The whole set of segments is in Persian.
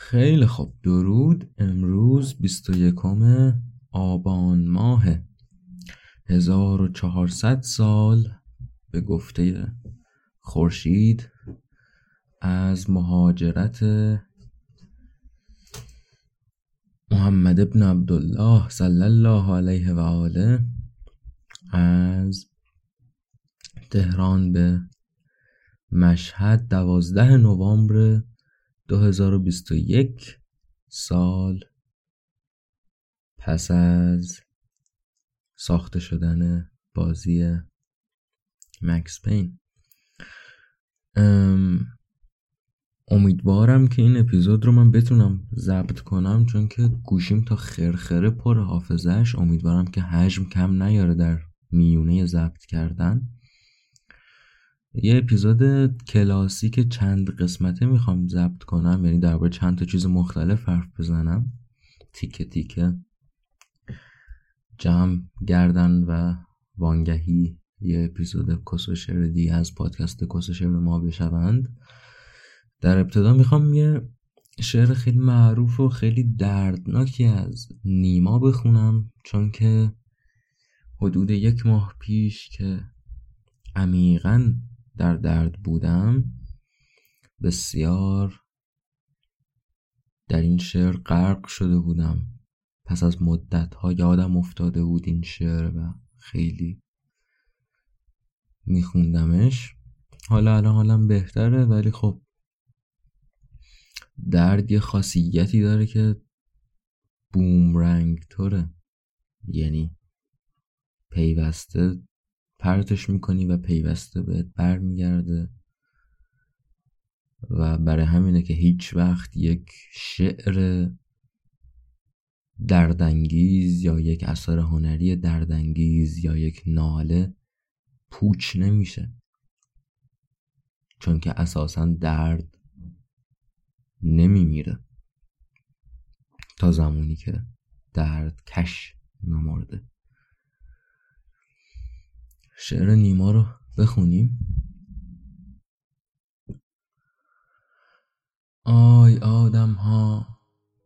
خیلی خوب. درود. امروز 21 آبان ماه. 1400 سال به گفته خورشید از مهاجرت محمد ابن عبدالله صلی الله علیه و آله از تهران به مشهد دوازده نوامبر 2021 سال پس از ساخته شدن بازی مکس پین. امیدوارم که این اپیزود رو من بتونم ضبط کنم چون که گوشیم تا خرخره پر حافظش امیدوارم که حجم کم نیاره در میونه ضبط کردن. یه اپیزود کلاسیک چند قسمته می‌خوام ضبط کنم یعنی درباره چند تا چیز مختلف حرف بزنم. تیکه تیکه. جمع گردن و وانگهی یه اپیزود کسوشر دی از پادکست کسوشر ما بشوند. در ابتدا می‌خوام یه شعر خیلی معروف و خیلی دردناکی از نیما بخونم چون که حدود یک ماه پیش که عمیقا در درد بودم بسیار در این شعر غرق شده بودم. پس از مدت ها یادم افتاده بود این شعر و خیلی میخوندمش حالا الان حالم بهتره ولی خب درد یه خاصیتی داره که بومرنگ طوره. یعنی پیوسته پرتش می‌کنی و پیوسته بهت برمیگرده و برای همینه که هیچ وقت یک شعر دردانگیز یا یک اثر هنری دردانگیز یا یک ناله پوچ نمیشه. چون که اساسا درد نمیمیره تا زمانی که درد کش نمارده شعر نیما رو بخونیم. آی آدم ها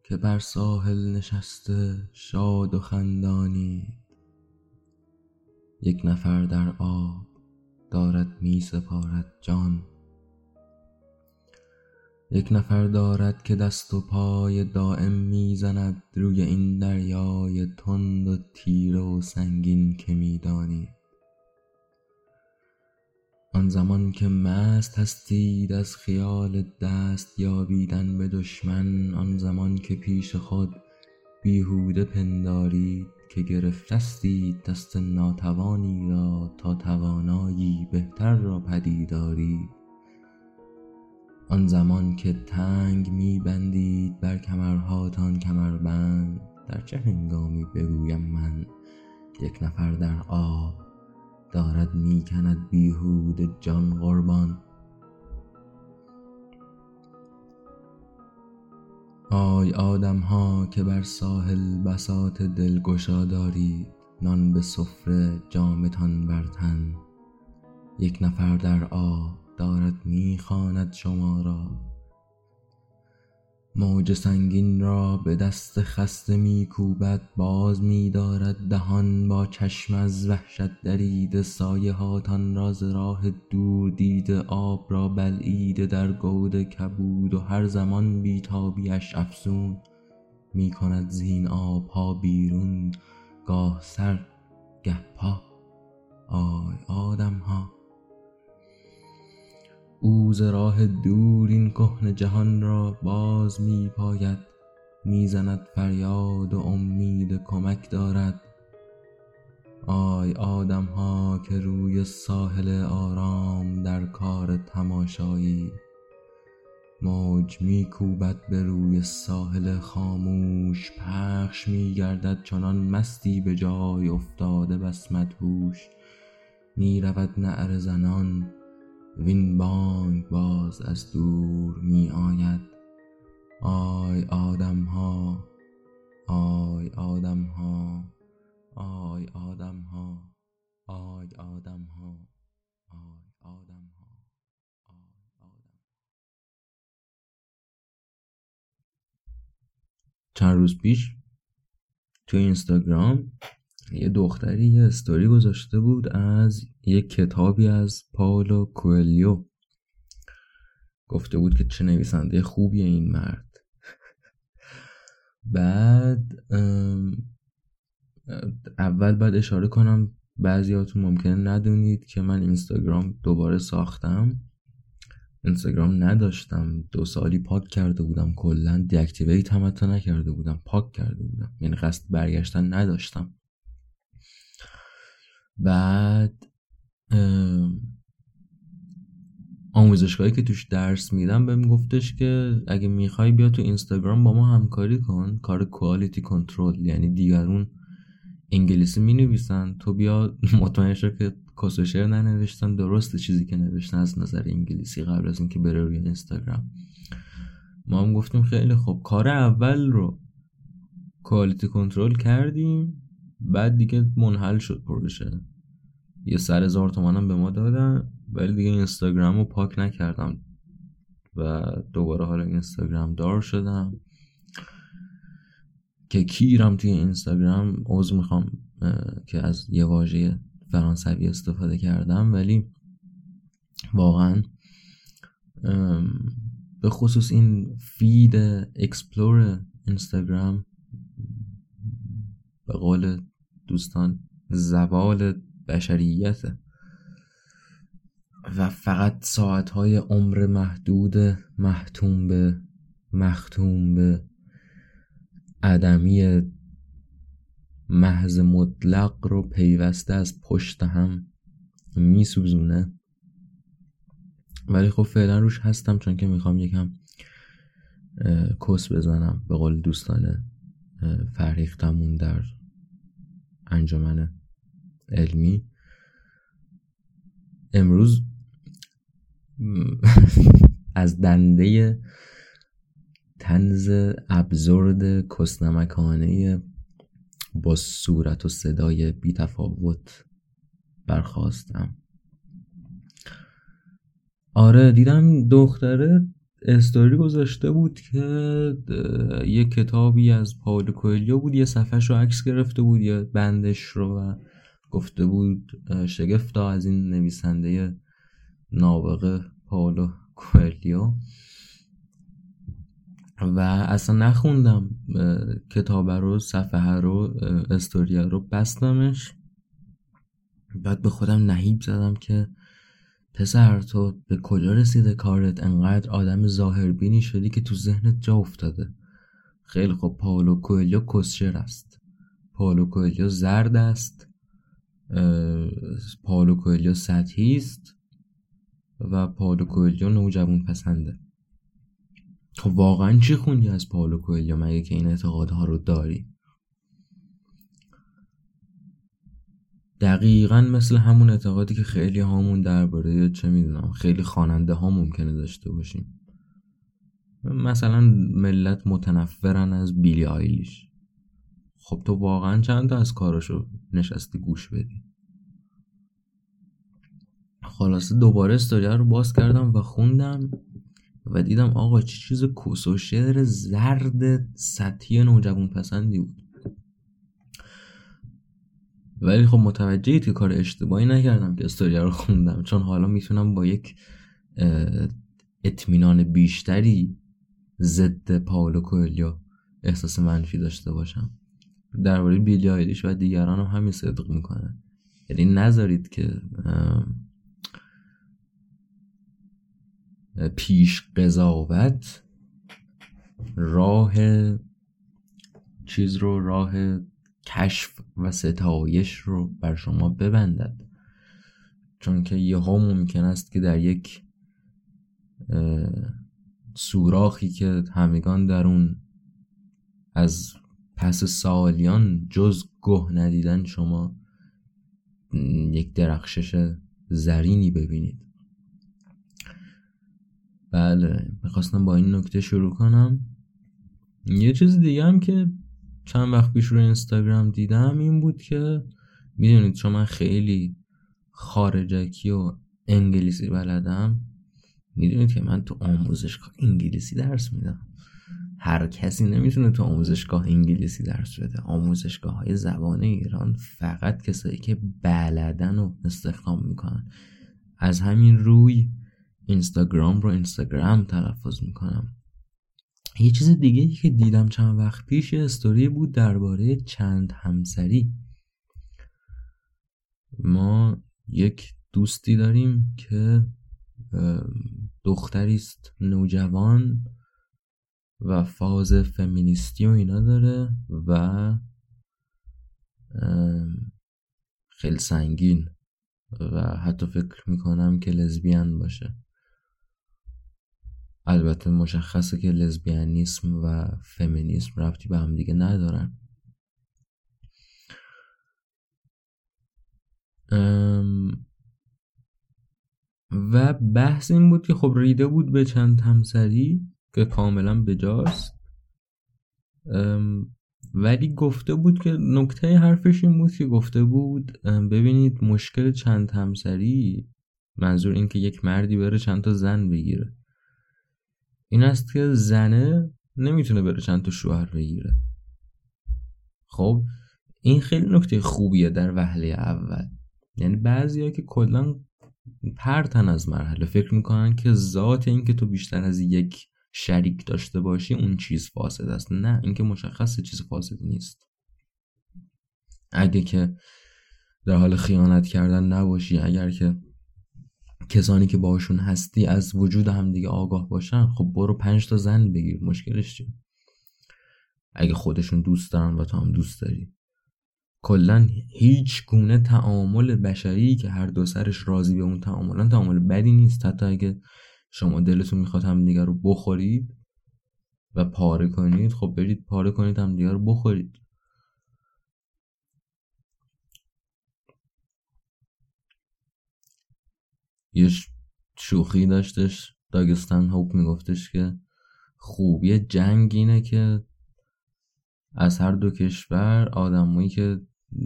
که بر ساحل نشسته شاد و خندانی یک نفر در آب دارد می سپارد جان. یک نفر دارد که دست و پای دائم می‌زند روی این دریای تند و تیره و سنگین که میدانی. آن زمان که مست هستید از خیال دست یابیدن به دشمن آن زمان که پیش خود بیهوده پندارید که گرفتستید دست ناتوانی را تا توانایی بهتر را پدید آن زمان که تنگ میبندید بر کمرهاتان کمربند در چه هنگامی بگویم من یک نفر در آب دارد می‌کند بیهوده جان قربان. آی آدم ها که بر ساحل بساط دلگشا دارید نان به سفره جامتان بر تن. یک نفر در آب دارد می‌خواند شما را. موج سنگین را به دست خسته میکوبد باز میدارد دهان با چشم از وحشت دریده سایه هاتان را ز راه دور دیده آب را بلعیده در گود کبود. و هر زمان بیتابیش افزون می‌کند زین آبها بیرون. گاه سر گه پا آی آدم ها او ز راه دور این کهنه جهان را باز می پاید می زند فریاد و امید کمک دارد. آی آدم ها که روی ساحل آرام در کار تماشایی موج می کوبد به روی ساحل خاموش. پخش می گردد چنان مستی به جای افتاده بس مدهوش می رود نعره زنان وین بانگ باز از دور می آید. آی آدم ها آی آدم ها آی آدم ها آی آدم ها آی آدم ها چند روز پیش تو اینستاگرام یه دختری یه استوری گذاشته بود از یه کتابی از پاولو کوئلیو گفته بود که چه نویسنده خوبیه این مرد. بعد اول باید اشاره کنم بعضیاتون ممکنه ندونید که من اینستاگرام دوباره ساختم. اینستاگرام نداشتم. دو سالی پاک کرده بودم. کلا دیاکتیویت هم حتی نکرده بودم. پاک کرده بودم. یعنی قصد برگشتن نداشتم. بعد آموزشگاهی که توش درس میدم بهم گفتش که اگه می‌خوای بیا تو اینستاگرام با ما همکاری کن. کار کوالیتی کنترل یعنی دیگرون انگلیسی می نویسن تو بیا مطمئن شو که کسوشر ننوشتن. درست چیزی که نوشتن از نظر انگلیسی قبل از اینکه بره روی اینستاگرام. ما هم گفتیم خیلی خوب. کار اول رو کوالیتی کنترل کردیم. بعد دیگه منحل شد پروژه یه سر هزار تومنم به ما دادن ولی دیگه اینستاگرام رو پاک نکردم. و دوباره حالا اینستاگرام دار شدم. که کیرم توی اینستاگرام عوض می‌خوام که از یه واژه فرانسوی استفاده کردم. ولی واقعا به خصوص این feed explore اینستاگرام به قول دوستان زوال بشریته و فقط ساعتهای عمر محدود محتوم به مختوم به عدمی محض مطلق رو پیوسته از پشت هم میسوزونه. ولی خب فعلا روش هستم چون که می‌خوام یکم کس بزنم به قول دوستان فرهیختمون در انجمن علمی. امروز از دنده تنز ابزورد کسنمکانه با صورت و صدای بیتفاوت برخواستم آره دیدم دختره استوری گذاشته بود که یه کتابی از پاولو کوئلیو بود یه صفحش رو عکس گرفته بود یه بندش رو و گفته بود شگفتا از این نویسنده نابغه پاولو کوئلیو و اصلا نخوندم کتاب رو صفحه رو استوریا رو بستمش. بعد به خودم نهیب زدم که پسر تو به کجا رسیده کارت؟ انقدر آدم ظاهربینی شدی که تو ذهنت جا افتاده. خیلی خب پاولو کوئلیو کسشر است. پاولو کوئلیو زرد است. پاولو کوئلیو سطحی است و پاولو کوئلیو نوجوان پسنده. خب واقعا چی خوندی از پاولو کوئلیو مگه که این اعتقادها رو داری؟ دقیقا مثل همون اعتقادی که خیلی هامون درباره چه می‌دونم خیلی خواننده ها ممکنه داشته باشیم. مثلا ملت متنفرن از بیلی آیلیش. خب تو واقعا چند تا از کاراشو نشستی گوش بدی؟ خلاصه دوباره استوریه رو باز کردم و خوندم و دیدم آقا چه چیز کس زرد سطحی نوجوان پسندی بود. ولی خب متوجهی که کار اشتباهی نکردم که استوریه رو خوندم. چون حالا می‌تونم با یک اطمینان بیشتری ضد پاولو کوئلیو احساس منفی داشته باشم. درباره بیلی آیلیش و دیگران هم همین صدق می‌کنه. یعنی نذارید که پیش قضاوت راه چیز رو راه کشف و ستایش رو بر شما ببندد. چون که یه ها ممکن است که در یک سوراخی که همگان در اون از پس سالیان جز گه ندیدن شما یک درخشش زرینی ببینید. بله می‌خواستم با این نکته شروع کنم. یه چیز دیگه هم که چند وقت پیش رو اینستاگرام دیدم این بود که می‌دونید چون من خیلی خارجکی و انگلیسی بلدم می‌دونید که من تو آموزشگاه انگلیسی درس میدم. هر کسی نمی‌تونه تو آموزشگاه انگلیسی درس بده. آموزشگاه های زبان ایران فقط کسایی که بلدن و استخدام می‌کنن. از همین روی اینستاگرام رو اینستاگرام تلفظ می‌کنم. یه چیز دیگه که دیدم چند وقت پیش یه استوری بود درباره چند همسری. ما یک دوستی داریم که دختری است نوجوان و فاز فمینیستی و اینا داره و خیلی سنگین و حتی فکر می‌کنم که لزبیان باشه. البته مشخصه که لزبیانیسم و فمینیسم ربطی به هم دیگه ندارن. و بحث این بود که خب ریده بود به چند همسری که کاملا بجاست. ولی گفته بود که نکته حرفش این بود که گفته بود ببینید مشکل چند همسری منظور این که یک مردی بره چند تا زن بگیره. این است که زنه نمی‌تونه بره چند تا شوهر بگیره. خب این خیلی نکته خوبیه در وهله اول. یعنی بعضی که کلا پرتن از مرحله فکر می‌کنن که ذات این که تو بیشتر از یک شریک داشته باشی اون چیز فاسد است. نه اینکه مشخص چیز فاسدی نیست. اگه که در حال خیانت کردن نباشی اگر که کسانی که باشون هستی از وجود هم دیگه آگاه باشن خب برو پنج تا زن بگیر مشکلش چیه؟ اگه خودشون دوست دارن و تو هم دوست داری. کلا هیچ گونه تعامل بشری که هر دو سرش راضی به اون تعاملن تعامل بدی نیست. حتی اگه شما دلتون می‌خواد هم دیگر رو بخورید و پاره کنید خب برید پاره کنید هم دیگر رو بخورید. یه شوخی داشتش. داگستان هوپ میگفتش که خوبی جنگ اینه که از هر دو کشور آدمایی که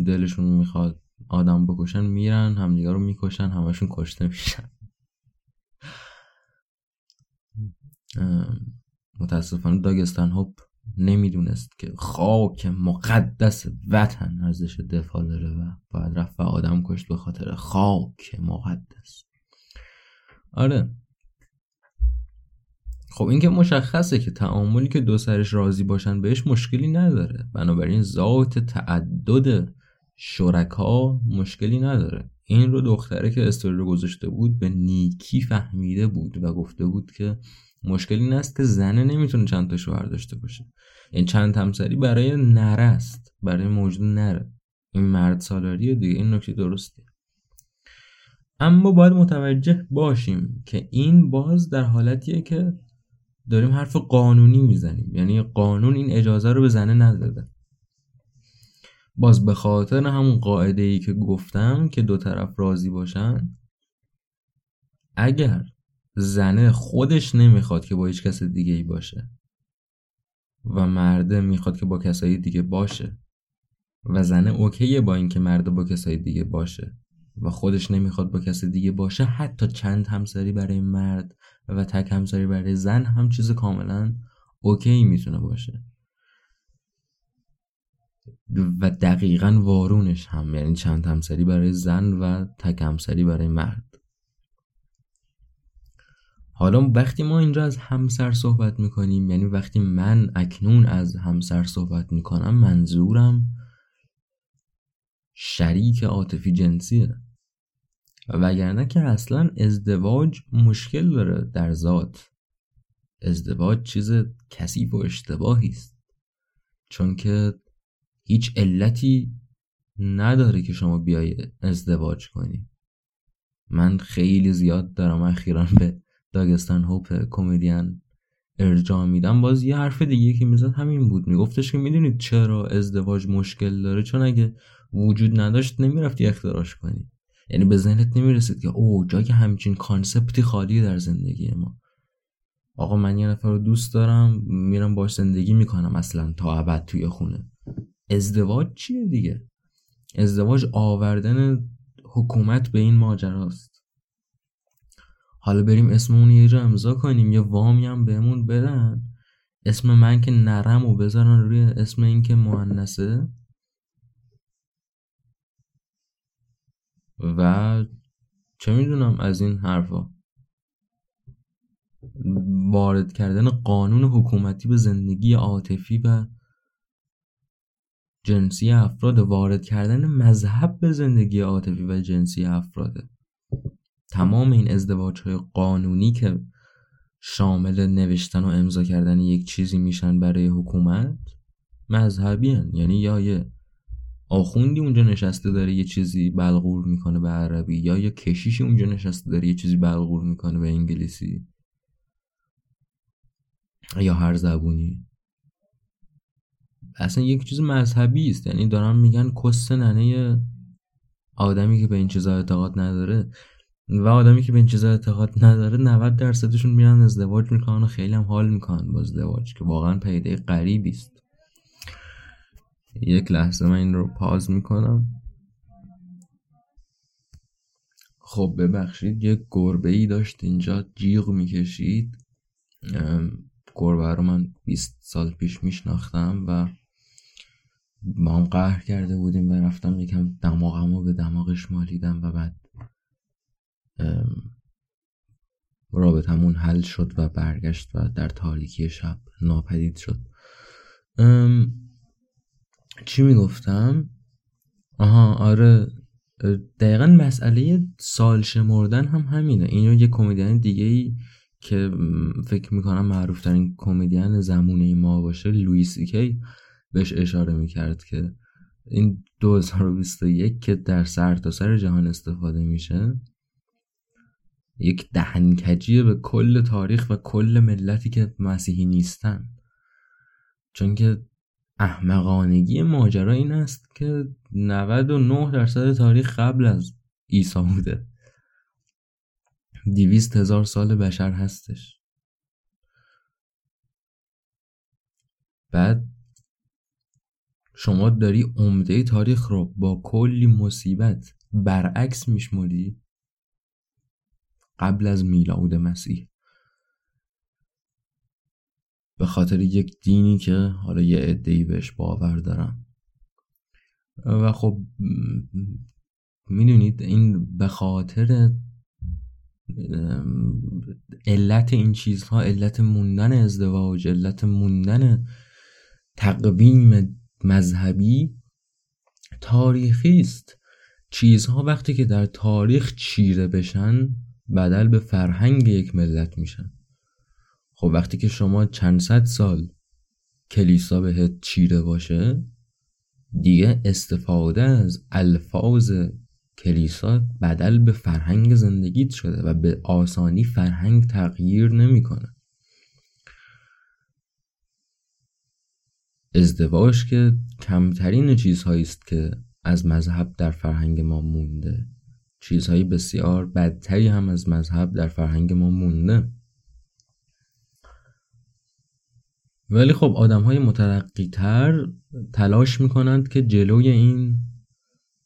دلشون می‌خواد آدم بکشن میرن همدیگه رو می‌کشن همشون کشته میشن. متاسفانه داگستان هوپ نمی‌دونست که خاک مقدس وطن ارزش دفاع داره و باید رفت و آدم کشت به خاطر خاک مقدس. آره. خب این که مشخصه که تعاملی که دو سرش راضی باشن بهش مشکلی نداره. بنابراین ذات تعدد شرکا مشکلی نداره. این رو دختره که استوری رو گذاشته بود به نیکی فهمیده بود و گفته بود که مشکلی این است که زنه نمی‌تونه چند تا شوهر داشته باشه. این چند همسری برای نره است برای موجود نره. این مرد سالاریه دیگه این نکته درسته. اما باید متوجه باشیم که این باز در حالتیه که داریم حرف قانونی می‌زنیم. یعنی قانون این اجازه رو به زنه نداده باز به خاطر همون قاعده ای که گفتم که دو طرف راضی باشن اگر زنه خودش نمی‌خواد که با هیچ کس دیگه ای باشه و مرده می‌خواد که با کسایی دیگه باشه و زنه اوکیه با اینکه مرده با کسایی دیگه باشه و خودش نمی‌خواد با کس دیگه باشه حتی چند همسری برای مرد و تک همسری برای زن هم چیز کاملا اوکی می‌تونه باشه. و دقیقا وارونش هم یعنی چند همسری برای زن و تک همسری برای مرد. حالا وقتی ما اینجا از همسر صحبت می‌کنیم یعنی وقتی من اکنون از همسر صحبت می‌کنم منظورم شریک عاطفی جنسیه. وگرنه که اصلا ازدواج مشکل داره در ذات. ازدواج چیز کثیف و اشتباهی است. چون که هیچ علتی نداره که شما بیای ازدواج کنی. من خیلی زیاد دارم اخیرا به داگستان هوپ کمدین ارجاع میدم. باز یه حرف دیگه که می‌زد همین بود. میگفتش که می‌دونید چرا ازدواج مشکل داره؟ چون اگه وجود نداشت نمی‌رفتی اختراش کنی. یعنی به ذهنت نمی‌رسید که او جای همچین کانسپتی خالی در زندگی ما. آقا من یه نفر رو دوست دارم میرم باش زندگی می‌کنم اصلا تا ابد توی خونه. ازدواج چیه دیگه؟ ازدواج آوردن حکومت به این ماجراست. حالا بریم اسممون یه جا امضا کنیم یه وامی هم بهمون بدن. اسم من که نرم و بذارن روی اسم این که مهنسه و چه می‌دونم از این حرفا. وارد کردن قانون حکومتی به زندگی عاطفی و جنسی افراد وارد کردن مذهب به زندگی عاطفی و جنسی افراده. تمام این ازدواج های قانونی که شامل نوشتن و امضا کردن یک چیزی میشن برای حکومت مذهبی هن. یعنی یا یه آخوندی اونجا نشسته داره یه چیزی بلغور می‌کنه به عربی یا یه کشیشی اونجا نشسته داره یه چیزی بلغور می‌کنه به انگلیسی یا هر زبونی. اصلا یک چیز مذهبی است. یعنی دارن میگن کس ننه آدمی که به این چیزا اعتقاد نداره و آدمی که به این چیزا اعتقاد نداره 90 درصدشون میرن ازدواج می‌کنن و خیلی هم حال می‌کنن با ازدواج که واقعا پیده غریبی است. یک لحظه من این رو پاز می‌کنم. خب ببخشید یک گربه ای داشت اینجا جیغ می‌کشید. گربه رو من 20 سال پیش میشناختم و با هم قهر کرده بودیم و رفتم یکم دماغم رو به دماغش مالیدم و بعد رابطمون حل شد و برگشت و در تاریکی شب ناپدید شد. چی می‌گفتم؟ آها آره. دقیقا مسئله سال شمردن هم همینه. اینو یه کمدین دیگه ای که فکر می‌کنم معروف ترین کمدین زمونه ما باشه لویس کی بهش اشاره می‌کرد که این 2021 که در سرتاسر سر جهان استفاده میشه یک دهنکجیه به کل تاریخ و کل ملتی که مسیحی نیستن. چون که احمقانگی ماجرا این است که 99 درصد تاریخ قبل از عیسی بوده. دیویست هزار سال بشر هستش. بعد شما داری عمده تاریخ رو با کلی مصیبت برعکس میشمولی قبل از میلاد مسیح. به خاطر یک دینی که حالا یه عده‌ای بهش باور دارم. و خب می‌دونید این به خاطر علت این چیزها علت موندن ازدواج علت موندن تقویم مذهبی تاریخی است. چیزها وقتی که در تاریخ چیره بشن بدل به فرهنگ یک ملت میشن. خب وقتی که شما چند صد سال کلیسا بهت چیره باشه دیگه استفاده از الفاظ کلیسا بدل به فرهنگ زندگیت شده و به آسانی فرهنگ تغییر نمی‌کنه. ازدواج که کمترین چیزهایی است که از مذهب در فرهنگ ما مونده. چیزهای بسیار بدتری هم از مذهب در فرهنگ ما مونده. ولی خب آدم های مترقی تر تلاش می‌کنند که جلوی این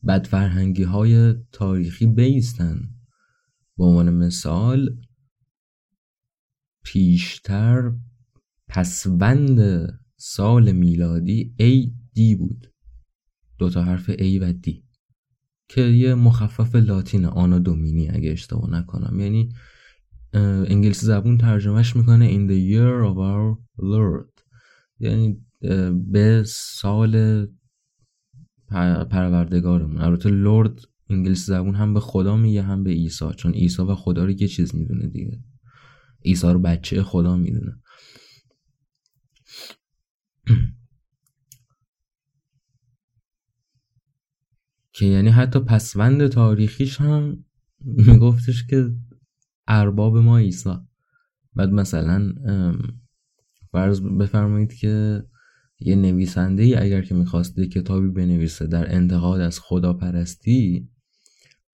بدفرهنگی های تاریخی بیستن. به عنوان مثال پیشتر پسوند سال میلادی دی بود. دو تا حرف A و D که یه مخفف لاتین آنا دومینی اگه اشتباه نکنم. یعنی انگلیسی زبون ترجمهش می‌کنه in the year of our Lord. یعنی به سال پروردگارمون. البته لورد انگلیسی زبون هم به خدا میگه هم به عیسی. چون عیسی و خدا رو یه چیز می‌دونه دیگه. عیسی رو بچه خدا می‌دونه. که یعنی حتی پسوند تاریخیش هم میگفتش که ارباب ما عیسی. بعد مثلا فرض بفرمایید که یه نویسنده ای اگر که می‌خواسته کتابی بنویسه در انتقاد از خدا پرستی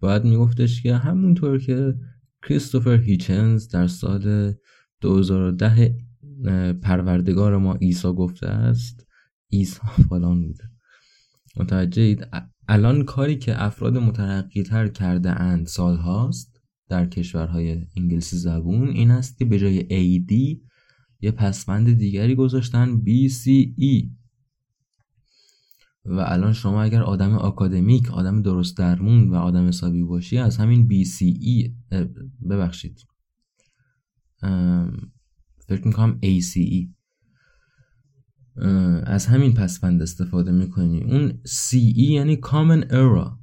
باید میگفتش که همونطور که کریستوفر هیچنز در سال 2010 پروردگار ما عیسی گفته است عیسی فلان بوده. متوجه الان کاری که افراد مترقی تر کرده اند سال هاست در کشورهای انگلیسی زبون این است که به جای AD یه پسوند دیگری گذاشتن BCE و الان شما اگر آدم آکادمیک آدم درست درمون و آدم حسابی باشی از همین BCE ببخشید. فکر می‌کنم ACE از همین پسوند استفاده می‌کنی. اون CE یعنی Common Era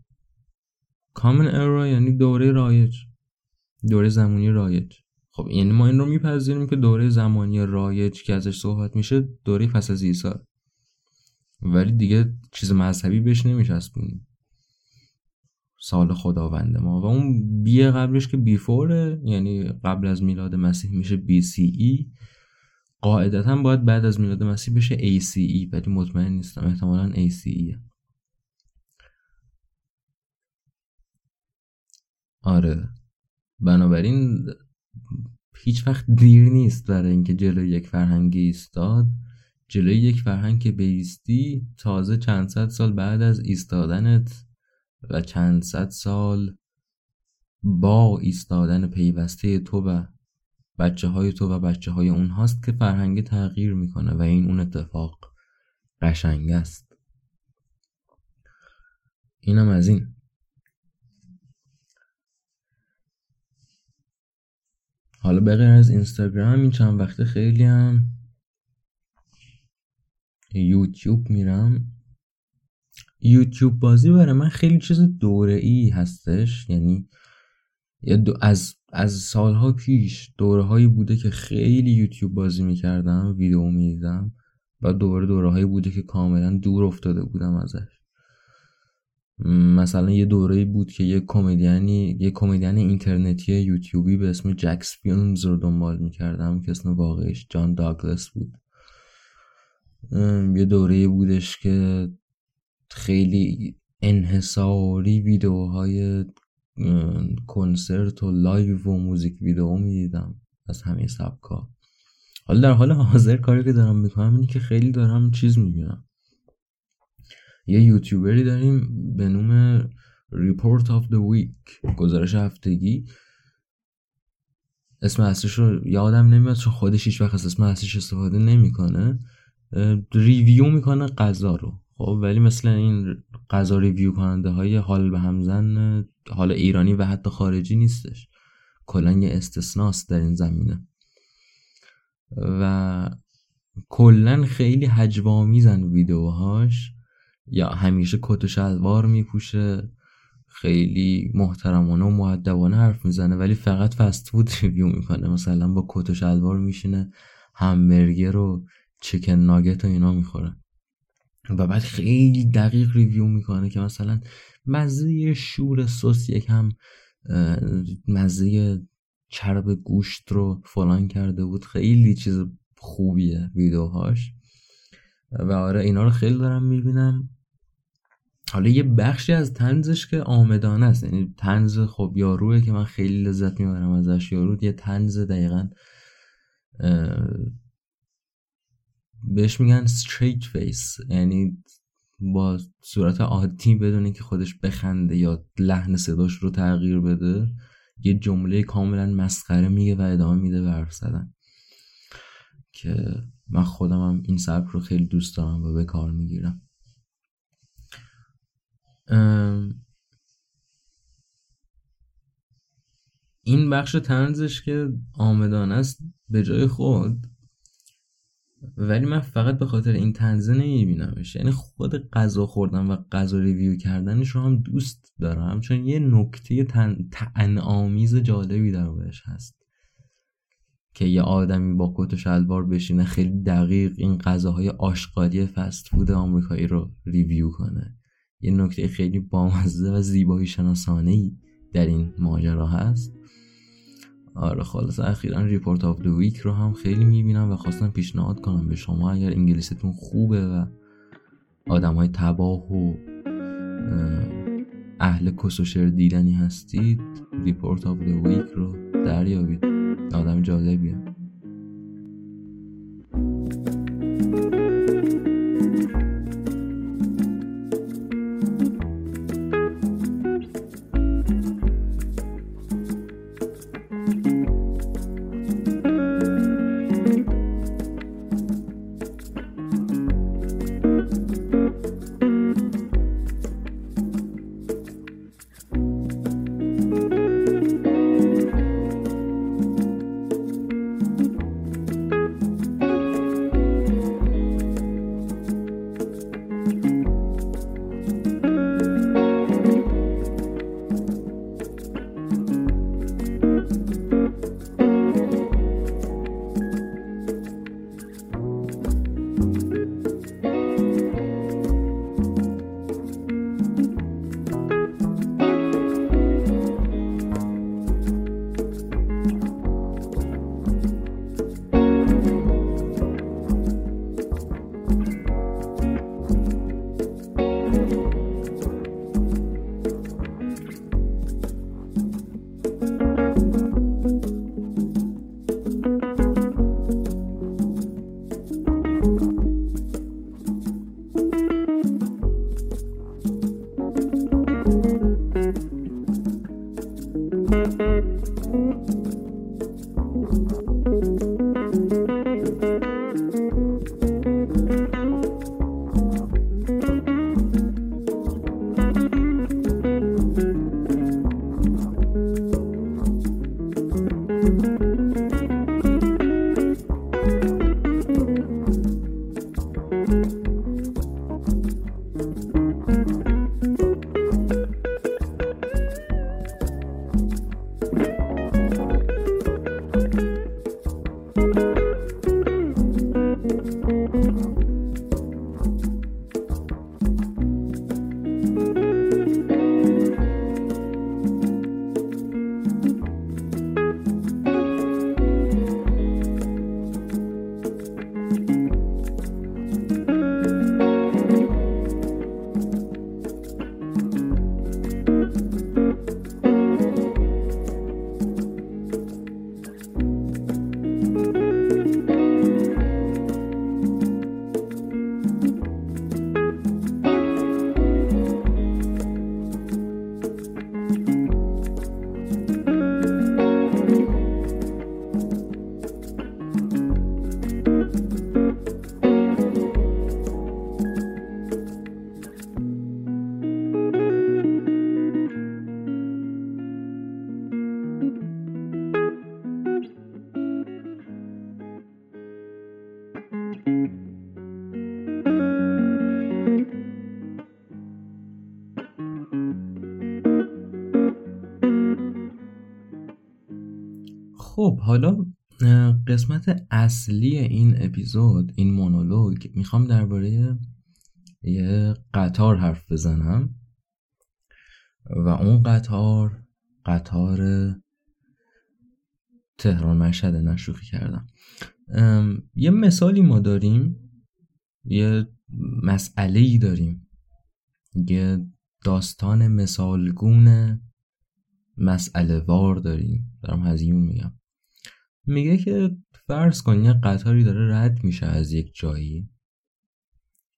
Common Era یعنی دوره رایج. دوره زمانی رایج. خب یعنی ما این رو میپذیریم که دوره زمانی رایج که ازش صحبت میشه دوره پس از عیسی. ولی دیگه چیز مذهبی بهش نمیچسبونیم. سال خداوند ما. و اون بی قبلش که بیفوره یعنی قبل از میلاد مسیح میشه بی سی ای قاعدتا باید بعد از میلاد مسیح بشه ای سی ای ولی مطمئن نیستم. احتمالا ای سی ای آره. بنابراین هیچ وقت دیر نیست برای اینکه جلوی یک فرهنگی ایستاد. جلوی یک فرهنگ که بیستی تازه چند صد سال بعد از ایستادنت و چند صد سال با ایستادن پیوسته تو و بچه های تو و بچه های اون هاست که فرهنگ تغییر می‌کنه و این اون اتفاق قشنگ است. اینم از این. حالا بغیر از اینستاگرام این چند وقته خیلی هم یوتیوب میرم. یوتیوب بازی برای من خیلی چیز دوره ای هستش. یعنی از از سالها پیش دوره هایی بوده که خیلی یوتیوب بازی می‌کردم ویدیو می‌دیدم و دوره دوره هایی بوده که کاملا دور افتاده بودم ازش. مثلا یه دوره بود که یه کمدیانی یه کمدین اینترنتی یوتیوبی به اسم جکس فیلمز رو دنبال می‌کردم که اسم واقعیش جان داگلس بود. یه دوره بودش که خیلی انحصاری ویدیوهای کنسرت و live و موزیک ویدیو می‌دیدم از همه سبکا حالا در حال حاضر کاری که دارم می‌کنم اینه که خیلی دارم چیز می‌بینم. یه یوتیوبری داریم به نوم Report of the Week گزارش هفتگی. اسم اصلیش رو یادم نمیاد چون خودش هیچ وقت اسم اصلیش استفاده نمی‌کنه. review می‌کنه غذا رو. خب ولی مثل این غذا review کننده های حال به همزن حال ایرانی و حتی خارجی نیستش. کلا یه استثناست در این زمینه. و کلا خیلی هجوآمیزن ویدیوهاش یا همیشه کت و شلوار میپوشه. خیلی محترمانه و مؤدبانه حرف می‌زنه ولی فقط فست فود review می‌کنه. مثلا با کت و شلوار میشینه همبرگر رو چکن ناگت و اینا می‌خوره. و بعد خیلی دقیق ریویو می‌کنه که مثلا مزه شور سس یکم مزه چرب گوشت رو فلان کرده بود. خیلی چیز خوبیه ویدیوهاش. و آره اینا رو خیلی دارم می‌بینم. حالا یه بخشی از تنزش که آمدانه است. یعنی تنز خب یاروه که من خیلی لذت می‌برم ازش یارو یه تنز دقیقا بهش میگن straight face. یعنی با صورت عادی بدون که خودش بخنده یا لحن صداش رو تغییر بده یه جمله کاملا مسخره میگه و ادامه میده به حرف زدن. که من خودم هم این سبک رو خیلی دوست دارم و به کار می‌گیرم. این بخش تنزش که آمدانه است به جای خود ولی من فقط به خاطر این تنزه نمیبینمش. یعنی خود غذا خوردن و غذا ریویو کردنش رو هم دوست دارم. چون یه نکته تن... آمیز جالبی در بهش هست. که یه آدمی با کت و شلوار بشینه خیلی دقیق این غذاهای آشغالی فست فود آمریکایی رو ریویو کنه. یه نکته خیلی بامزه و زیبایی شناسانه ای در این ماجرا هست. آره خلاصه اخیرا Report of the Week رو هم خیلی می‌بینم و خواستم پیشنهاد کنم به شما اگر انگلیسیتون خوبه و آدم های تباه و اهل کسشر دیدنی هستید Report of the Week رو دریابید. آدم جالبیه. قسمت اصلی این اپیزود این مونولوگ می‌خوام درباره یه قطار حرف بزنم و اون قطار قطار تهران مشهد نشوخی کردم. یه مثالی ما داریم یه مسئله ای داریم. یه داستان مثالگونه مسئله وار داریم. دارم هزیون میگم. میگه که فرض کن یه قطاری داره رد میشه از یک جایی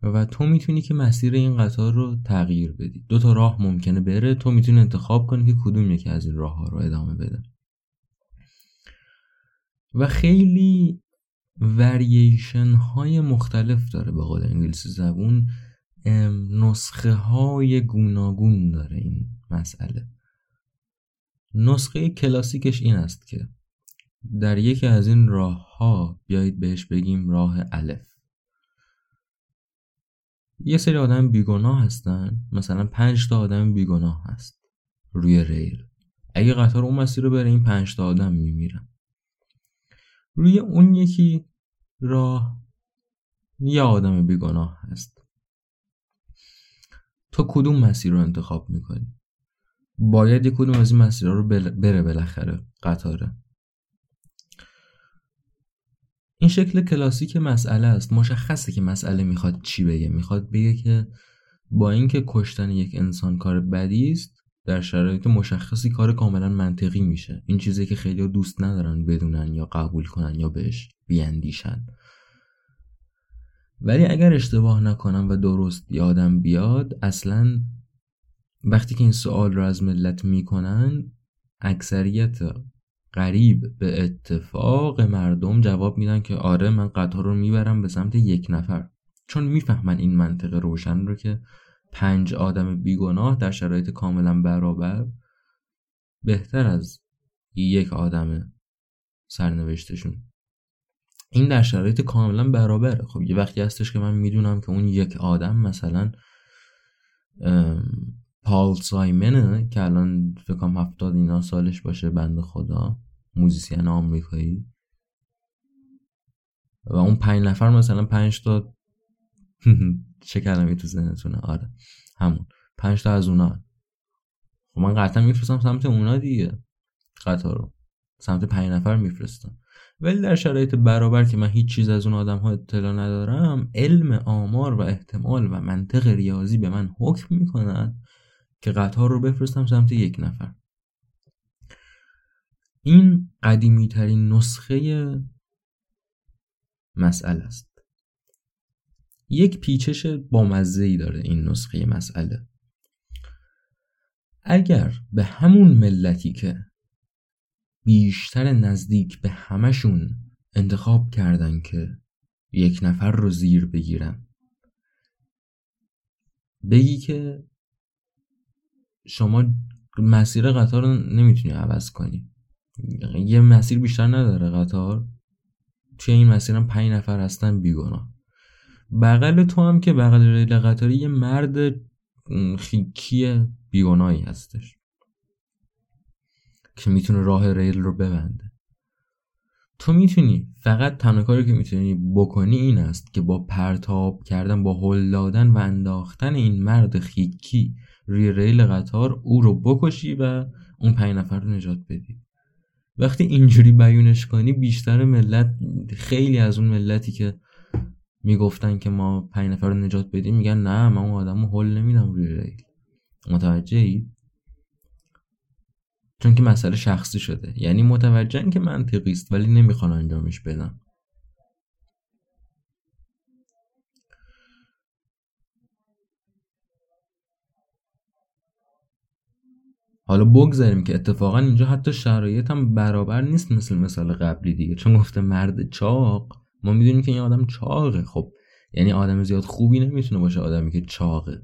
و تو می‌تونی که مسیر این قطار رو تغییر بدی. دو تا راه ممکنه بره تو می‌تونی انتخاب کنی که کدوم یکی از این راه ها رو ادامه بده. و خیلی ورییشن های مختلف داره به قول انگلیسی زبون. نسخه های گوناگون داره این مسئله. نسخه کلاسیکش این است که در یکی از این راه ها بیایید بهش بگیم راه الف. یه سری آدم بیگناه هستن. مثلا پنج تا آدم بیگناه هست روی ریل. اگه قطار اون مسیر رو بره این پنج تا آدم میمیرن. روی اون یکی راه یه آدم بیگناه هست. تو کدوم مسیر رو انتخاب می‌کنی؟ باید کدوم از این مسیرها رو بره بالاخره قطاره. این شکل کلاسیک مسئله است. مشخصه که مسئله می‌خواد چی بگه. می‌خواد بگه که با اینکه کشتن یک انسان کار بدی است در شرایط مشخصی کار کاملا منطقی میشه. این چیزی که خیلی دوست ندارن بدونن یا قبول کنن یا بهش بیاندیشن. ولی اگر اشتباه نکنم و درست یادم بیاد اصلا وقتی که این سوال رو از ملت می‌کنن اکثریت قریب به اتفاق مردم جواب میدن که آره من قطار رو می‌برم به سمت یک نفر. چون می‌فهمن این منطق روشن رو که پنج آدم بیگناه در شرایط کاملا برابر بهتر از یک آدم سرنوشتشون. این در شرایط کاملا برابره. خب یه وقتی هستش که من می‌دونم که اون یک آدم مثلا پال سایمنه که الان فکرم هفتاد اینا سالش باشه بند خدا. موزیسین آمریکایی. و اون پنج نفر مثلا پنج تا چه کلمه تو ذهنتونه؟ آره همون. پنج تا از اونا. خب من قطعا میفرستم سمت اونا دیگه قطار رو. سمت پنج نفر میفرستم. ولی در شرایط برابر که من هیچ چیز از اون آدم ها اطلاع ندارم علم آمار و احتمال و منطق ریاضی به من حکم می‌کند که قطار رو بفرستم سمت یک نفر. این قدیمی ترین نسخه مسئله است. یک پیچش بامزه ای داره این نسخه مسئله. اگر به همون ملتی که بیشتر نزدیک به همشون انتخاب کردن که یک نفر رو زیر بگیرن بگی که شما مسیر قطار رو نمی‌تونی عوض کنی. یه مسیر بیشتر نداره قطار. توی این مسیر هم پنج نفر هستن بیگناه. بغل تو هم که بغل ریل قطاری یه مرد خیکی بیگناهی هستش. که می‌تونه راه ریل رو ببنده. تو می‌تونی فقط تنها کاری که می‌تونی بکنی این است که با پرتاب کردن با هل دادن و انداختن این مرد خیکی روی ریل قطار او رو بکشی و اون پنج نفر رو نجات بدی. وقتی اینجوری بیونش کنی بیشتر ملت خیلی از اون ملتی که می‌گفتن که ما پنج نفر رو نجات بدیم میگن نه من اون آدم رو حل نمیدم روی ریل. متوجه ای؟ چون که مسئله شخصی شده. یعنی متوجهن که منطقی است ولی نمی‌خوان انجامش بدن. حالا بگذاریم که اتفاقا اینجا حتی شرایط هم برابر نیست مثل مثال قبلی دیگه. چون گفته مرد چاق ما می‌دونیم که این آدم چاقه. خب یعنی آدم زیاد خوبی نمی‌تونه باشه آدمی که چاقه.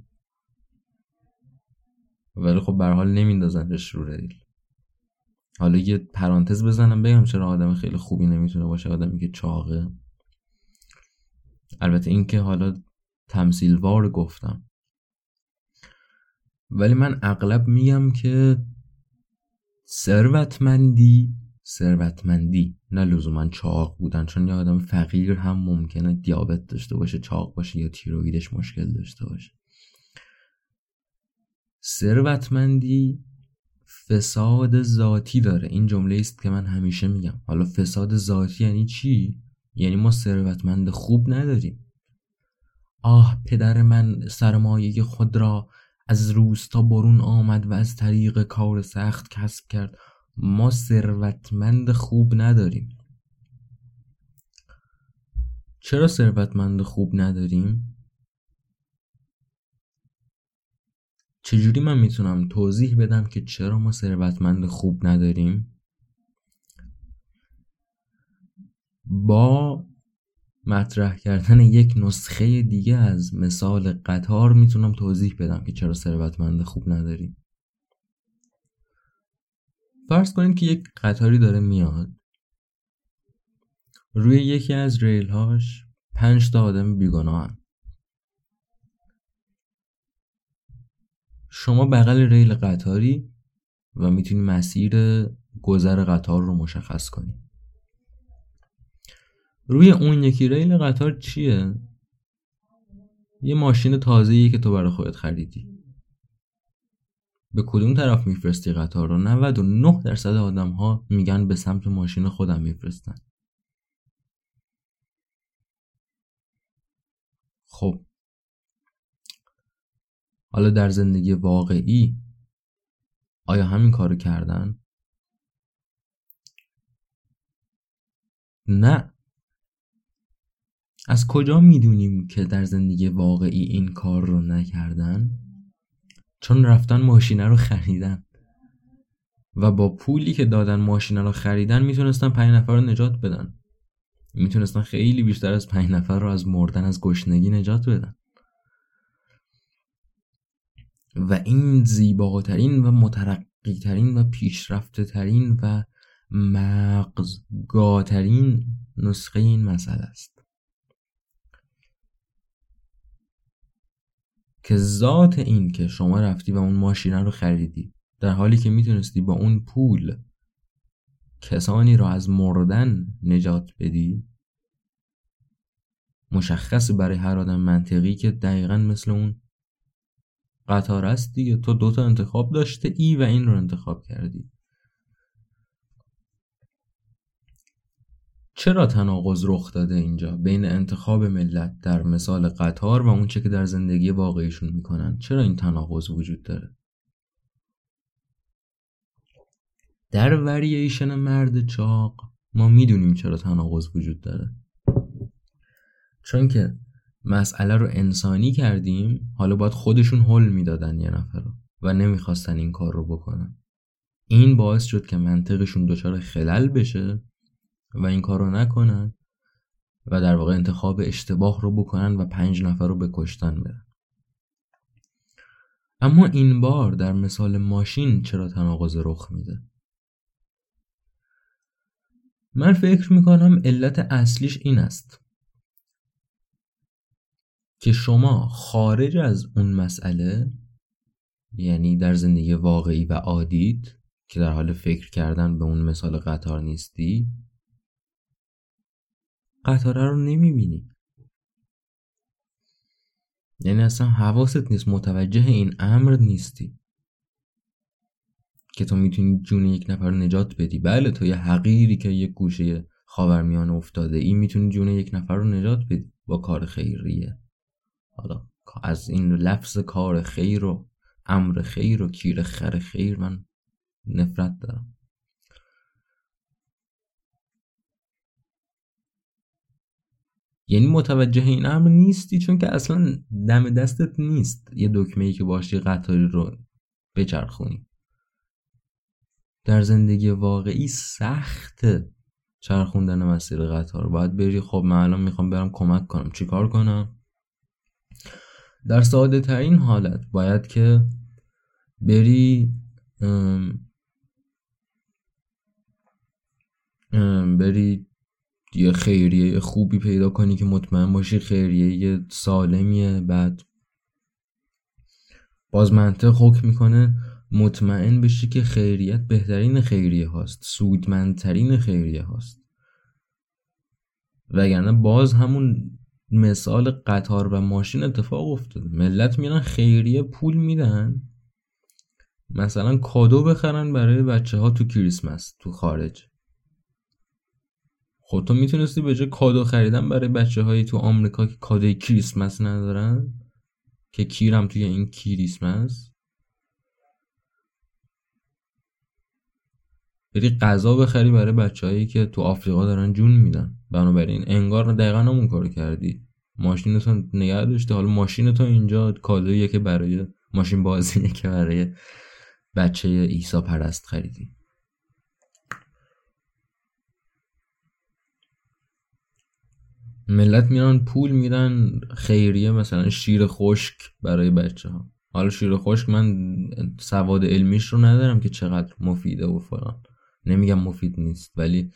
ولی خب به حال نمیندازنش رو ریل. حالا یه پرانتز بزنم بگم چرا آدم خیلی خوبی نمی‌تونه باشه آدمی که چاقه. البته این که حالا تمثیلوار گفتم. ولی من اغلب میگم که ثروتمندی ثروتمندی نه لزوما چاق بودن چون یه آدم فقیر هم ممکنه دیابت داشته باشه چاق باشه یا تیرویدش مشکل داشته باشه. ثروتمندی فساد ذاتی داره. این جمله است که من همیشه میگم. حالا فساد ذاتی یعنی چی؟ یعنی ما ثروتمند خوب نداریم. آه پدر من سرمایه خود را از روستا برون آمد و از طریق کار سخت کسب کرد. ما ثروتمند خوب نداریم. چرا ثروتمند خوب نداریم؟ چجوری من می‌تونم توضیح بدم که چرا ما ثروتمند خوب نداریم؟ با مطرح کردن یک نسخه دیگه از مثال قطار می‌تونم توضیح بدم که چرا ثروتمند خوب نداریم فرض کنید که یک قطاری داره میاد. روی یکی از ریل هاش پنج تا آدم بیگناه شما بغل ریل قطاری و می‌تونی مسیر گذر قطار رو مشخص کنی. روی اون یکی ریل قطار چیه؟ یه ماشین تازه‌ای که تو برای خودت خریدی. به کدوم طرف میفرستی قطار رو؟ 99 درصد آدم ها میگن به سمت ماشین خودم میفرستن. خب. حالا در زندگی واقعی آیا همین کارو کردن؟ نه. از کجا می‌دونیم که در زندگی واقعی این کار رو نکردن؟ چون رفتن ماشینه رو خریدن. و با پولی که دادن ماشینه رو خریدن می‌تونستن پنج نفر رو نجات بدن. می‌تونستن خیلی بیشتر از پنج نفر رو از مردن از گشنگی نجات بدن. و این زیباترین و مترقی ترین و پیشرفته ترین و مغزگاترین نسخه این مسئله است. که ذات این که شما رفتی و اون ماشینه رو خریدی در حالی که می‌تونستی با اون پول کسانی را از مردن نجات بدی مشخص برای هر آدم منطقی که دقیقا مثل اون قطار است دیگه. تو دوتا انتخاب داشته ای و این رو انتخاب کردی. چرا تناقض رخ داده اینجا؟ بین انتخاب ملت در مثال قطار و اونچه که در زندگی واقعیشون می‌کنن چرا این تناقض وجود داره؟ در ورییشن مرد چاق ما می‌دونیم چرا تناقض وجود داره. چون که مسئله رو انسانی کردیم حالا باید خودشون حل می‌دادن یه نفر رو و نمی‌خواستن این کار رو بکنن. این باعث شد که منطقشون دچار خلل بشه و این کار رو نکنن و در واقع انتخاب اشتباه رو بکنن و پنج نفر رو به کشتن برن. اما این بار در مثال ماشین چرا تناقض رخ میده؟ من فکر می‌کنم علت اصلیش این است که شما خارج از اون مسئله یعنی در زندگی واقعی و عادیت که در حال فکر کردن به اون مثال قطار نیستی قطاره رو نمی‌بینی. یعنی اصلا حواست نیست متوجه این امر نیستی. که تو می‌تونی جون یک نفر رو نجات بدی. بله تو یه حقیری که یک گوشه خاورمیانه افتاده ای می‌تونی جون یک نفر رو نجات بدی با کار خیریه. حالا از این لفظ کار خیر و امر خیر و کیر خر خیر من نفرت دارم. یعنی متوجه این امر نیستی چون که اصلا دم دستت نیست. یه دکمه ای که باشی قطاری رو بچرخونی. در زندگی واقعی سخت چرخوندن مسیر قطار. باید بری خب من الان می‌خوام برم کمک کنم. چیکار کنم؟ در ساده ترین حالت باید که بری ام ام بری یه خیریه خوبی پیدا کنی که مطمئن باشی خیریه سالمیه. بعد باز منطق حکم می‌کنه مطمئن بشی که خیریت بهترین خیریه هاست سودمندترین خیریه هاست. وگرنه باز همون مثال قطار و ماشین اتفاق افتاده. ملت میرن خیریه پول میدن مثلا کادو بخرن برای بچه ها تو کریسمس تو خارج. خب تو می‌تونستی به جای کادو خریدن برای بچه های تو آمریکا که کادوی کریسمس ندارن که کیرم توی این کریسمس بری غذا بخری برای بچههایی که تو آفریقا دارن جون میدن. بنابراین انگار دقیقا همون کارو کردی. ماشینتون نگه داشته. حالا ماشینتون اینجا کادویه که برای ماشین بازیه که برای بچه ایسا پرست خریدی. ملت میرن پول میدن خیریه مثلا شیر خشک برای بچه ها حالا شیر خشک من سواد علمیش رو ندارم که چقدر مفیده و فلان. نمیگم مفید نیست ولی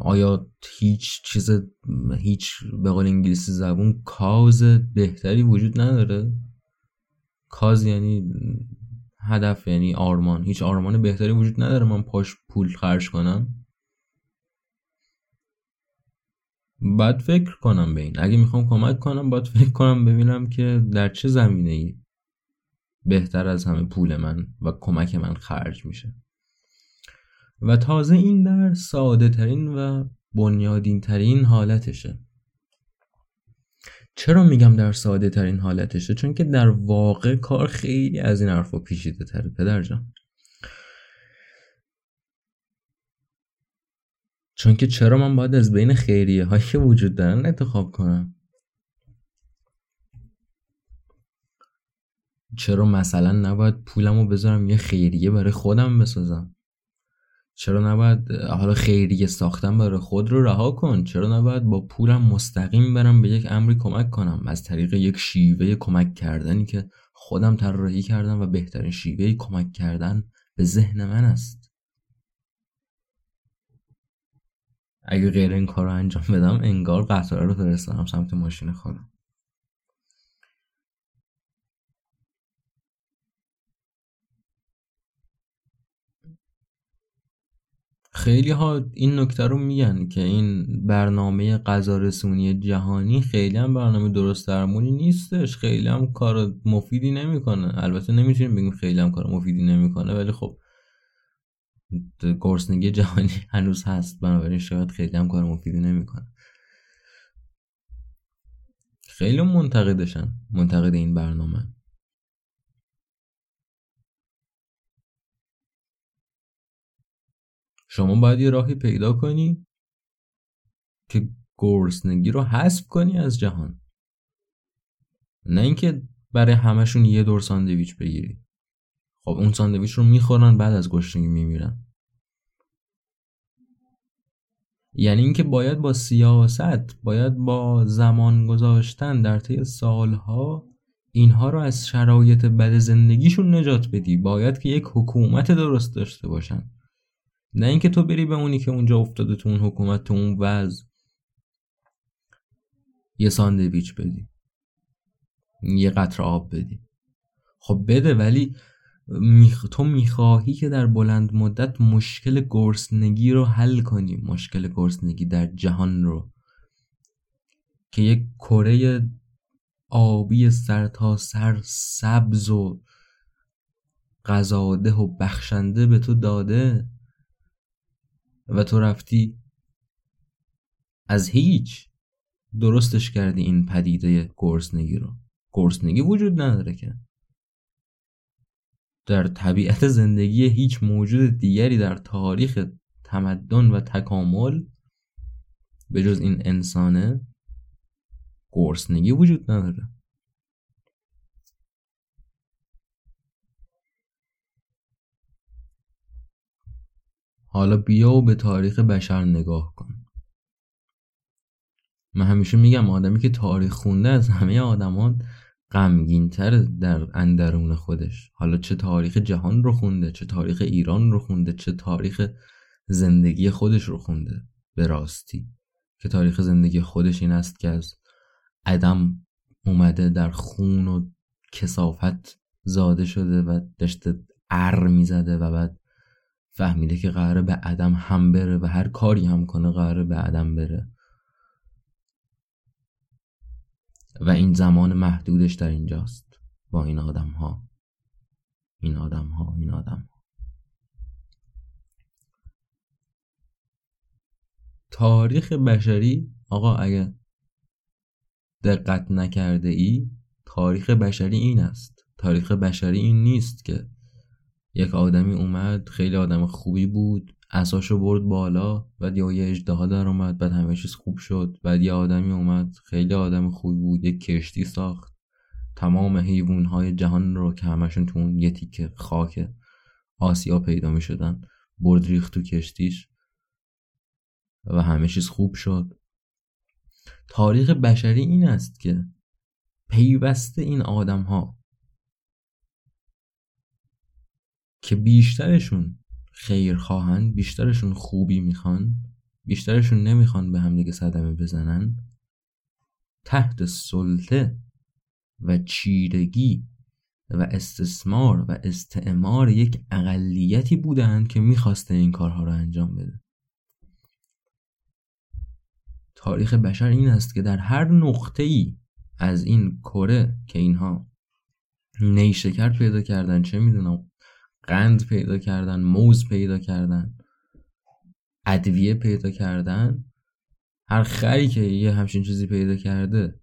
آیا هیچ چیز هیچ به قول انگلیسی زبون کاز بهتری وجود نداره؟ کاز یعنی هدف یعنی آرمان. هیچ آرمان بهتری وجود نداره من پاش پول خرج کنم؟ باید فکر کنم به این. اگه می‌خوام کمک کنم باید فکر کنم ببینم که در چه زمینه ای بهتر از همه پول من و کمک من خرج میشه. و تازه این در ساده ترین و بنیادین ترین حالتشه. چرا میگم در ساده ترین حالتشه؟ چون که در واقع کار خیلی از این حرفا پیشیده تره پدر جان. چون که چرا من باید از بین خیریه هایی که وجود دارن انتخاب کنم؟ چرا مثلا نباید پولمو بذارم یه خیریه برای خودم بسازم؟ چرا نباید حالا خیریه ساختن برای خود رو رها کن؟ چرا نباید با پولم مستقیم برم به یک امری کمک کنم؟ از طریق یک شیوه کمک کردنی که خودم طراحی کردم و بهترین شیوه کمک کردن به ذهن من است. اگه غیر این کار رو انجام بدم انگار قطاره رو فرستانم سمت ماشین خودم. خیلی ها این نکته رو میگن که این برنامه غذا رسونی جهانی خیلی هم برنامه درست درمونی نیستش. خیلی هم کار مفیدی نمی‌کنه. البته نمی‌تونیم بگیم خیلی هم کار مفیدی نمی‌کنه ولی خب گرسنگی جهانی هنوز هست. بنابراین شاید خیلی هم کار مفیدی نمی‌کنه. خیلی منتقدشن. منتقد این برنامه. شما باید یه راهی پیدا کنی که گرسنگی رو حذف کنی از جهان. نه اینکه برای همشون یه دور ساندویچ بگیری. خب اون ساندویچ رو می‌خورن بعد از گشنگی میمیرن. یعنی اینکه باید با سیاست باید با زمان گذاشتن در طی سالها اینها رو از شرایط بد زندگیشون نجات بدی. باید که یک حکومت درست داشته باشن. نه اینکه تو بری به اونی که اونجا افتاده تو اون حکومت تو اون وضع یه ساندویچ بدی. یه قطر آب بدی. خب بده ولی. تو می‌خواهی که در بلند مدت مشکل گرسنگی رو حل کنی. مشکل گرسنگی در جهان رو. که یک کره آبی سر تا سر سبز و غذاده و بخشنده به تو داده و تو رفتی از هیچ درستش کردی این پدیده گرسنگی رو. گرسنگی وجود نداره که. در طبیعت زندگی هیچ موجود دیگری در تاریخ تمدن و تکامل به جز این انسانه گرسنگی وجود نداره. حالا بیا و به تاریخ بشر نگاه کن. من همیشه میگم آدمی که تاریخ خونده از همه آدمان غمگینتر در اندرون خودش. حالا چه تاریخ جهان رو خونده چه تاریخ ایران رو خونده چه تاریخ زندگی خودش رو خونده. به راستی که تاریخ زندگی خودش این است که از عدم اومده در خون و کسافت زاده شده و داشته ار می‌زده و بعد فهمیده که قراره به عدم هم بره و هر کاری هم کنه قراره به عدم بره. و این زمان محدودش در اینجاست. با این آدم ها این آدم ها این آدم ها. تاریخ بشری آقا اگه دقت نکرده ای تاریخ بشری این است. تاریخ بشری این نیست که یک آدمی اومد خیلی آدم خوبی بود اساشو برد بالا بعد یه اجدها در اومد بعد همه چیز خوب شد. بعد یه آدمی اومد خیلی آدم خوبی بود یک کشتی ساخت. تمام حیوان های جهان رو که همشون تو اون یه تیکه خاک آسیا پیدا می شدن برد ریخت تو کشتیش و همه چیز خوب شد. تاریخ بشری این است که پیوسته این آدم ها که بیشترشون خیر خواهن بیشترشون خوبی می‌خوان بیشترشون نمی‌خوان به همدیگه صدمه بزنن. تحت سلطه و چیرگی و استثمار و استعمار یک اقلیتی بودند که می‌خواسته این کارها رو انجام بده. تاریخ بشر این است که در هر نقطه ای از این کره که اینها نیشکر پیدا کردن چه می‌دونم قند پیدا کردن موز پیدا کردن ادویه پیدا کردن. هر خری که یه همچین چیزی پیدا کرده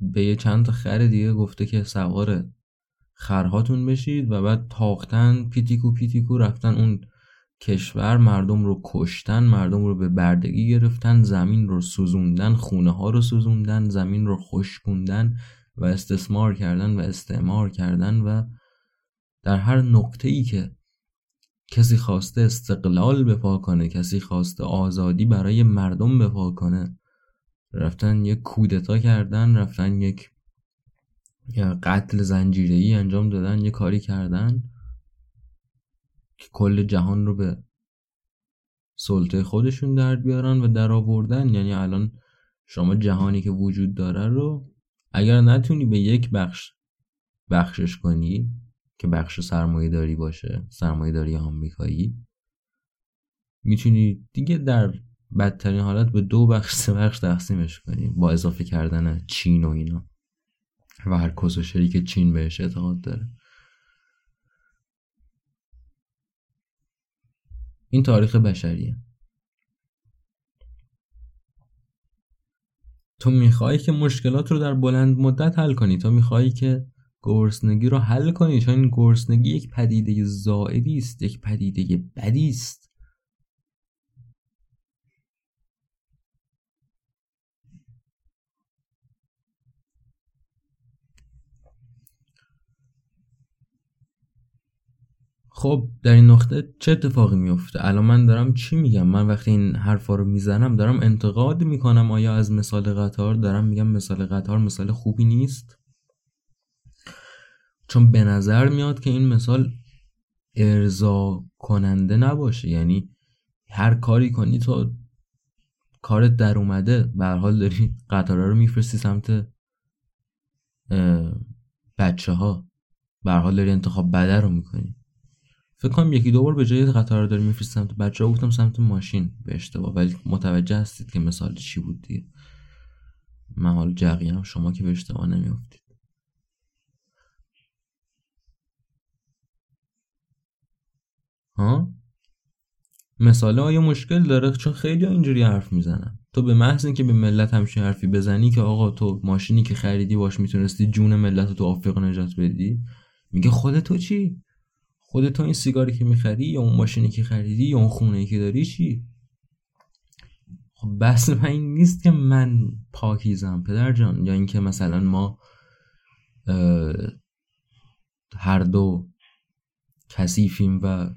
به یه چند تا خر دیگه گفته که سوار خرهاتون بشید و بعد تاختن پیتیکو پیتیکو رفتن اون کشور مردم رو کشتن مردم رو به بردگی گرفتن زمین رو سوزوندن خونه ها رو سوزوندن زمین رو خشکوندن و استثمار کردن و استعمار کردن و در هر نقطه ای که کسی خواسته استقلال بپا کنه کسی خواسته آزادی برای مردم بپا کنه رفتن یک کودتا کردن رفتن یک قتل زنجیری انجام دادن یه کاری کردن که کل جهان رو به سلطه خودشون در بیارن و در آوردن. یعنی الان شما جهانی که وجود داره رو اگر نتونی به یک بخش بخشش کنی که بخش سرمایه داری باشه سرمایه داری آمریکایی. می‌تونی دیگه در بدترین حالت به دو بخش سه بخش تقسیمش کنی. با اضافه کردن چین و اینا. و هر کسوشری که چین بهش اعتقاد داره. این تاریخ بشریه. تو می‌خوای که مشکلات رو در بلند مدت حل کنی. تو می‌خوای که گرسنگی رو حل کنی. چون گرسنگی یک پدیده زائدی است یک پدیده بدی است. خب در این نقطه چه اتفاقی میفته الان من دارم چی میگم؟ من وقتی این حرفا رو می‌زنم دارم انتقاد می‌کنم. آیا از مثال قطار؟ دارم میگم مثال قطار مثال خوبی نیست. چون به نظر میاد که این مثال ارضا کننده نباشه. یعنی هر کاری کنی تو کارت در اومده به حال داری قطارا رو میفرستی سمت بچه ها به حال داری انتخاب بده رو می‌کنی. فکر کنم یکی دو بار به جای قطار داری میفرستی سمت بچه ها گفتم سمت ماشین. به اشتباه. ولی متوجه هستید که مثال چی بود دیگه. من حال جقیم شما که به اشتباه نمیافتید. ها؟ مثاله آیا مشکل داره؟ چون خیلی اینجوری حرف می‌زنن. تو به محض اینکه به ملت همچین حرفی بزنی که آقا تو ماشینی که خریدی باش می‌تونستی جون ملت تو آفریقا نجات بدی؟ میگه خود تو چی؟ خود تو این سیگاری که می‌خری یا اون ماشینی که خریدی یا اون خونه که داری چی؟ خب بس من این نیست که من پاکیزم پدر جان یا اینکه مثلا ما هر دو کثیفیم و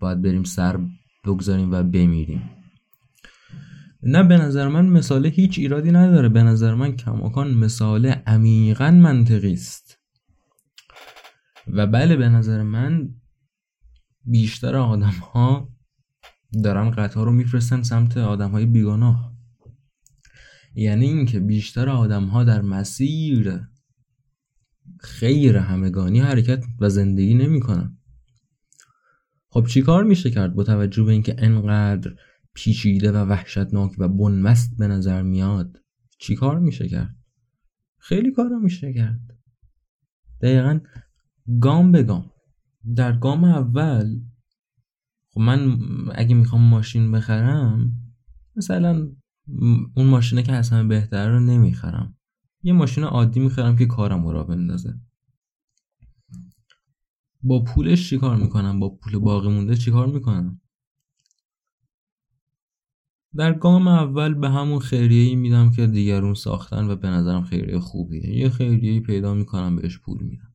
باید بریم سر بگذاریم و بمیریم. نه به نظر من مثال هیچ ایرادی نداره. به نظر من کماکان مثال عمیقا منطقی است. و بله به نظر من بیشتر آدم ها دارن قطار رو میفرستن سمت آدم های بیگناه. یعنی اینکه بیشتر آدم ها در مسیر خیر همگانی حرکت و زندگی نمی‌کنن. خب چیکار میشه کرد با توجه به اینکه انقدر پیچیده و وحشتناک و بنمست به نظر میاد؟ چیکار میشه کرد؟ خیلی کارا میشه کرد. دقیقا گام به گام. در گام اول خب من اگه می‌خوام ماشین بخرم مثلا اون ماشینه که همه بهتر رو نمی‌خرم. یه ماشین عادی می‌خرم که کارم رو بندازه. با پولش چیکار می‌کنم؟ با پول باقی مونده چیکار می‌کنم؟ در گام اول به همون خیریه ای میدم که دیگرون ساختن و به نظرم خیریه خوبیه. یه خیریه پیدا می‌کنم بهش پول میدم.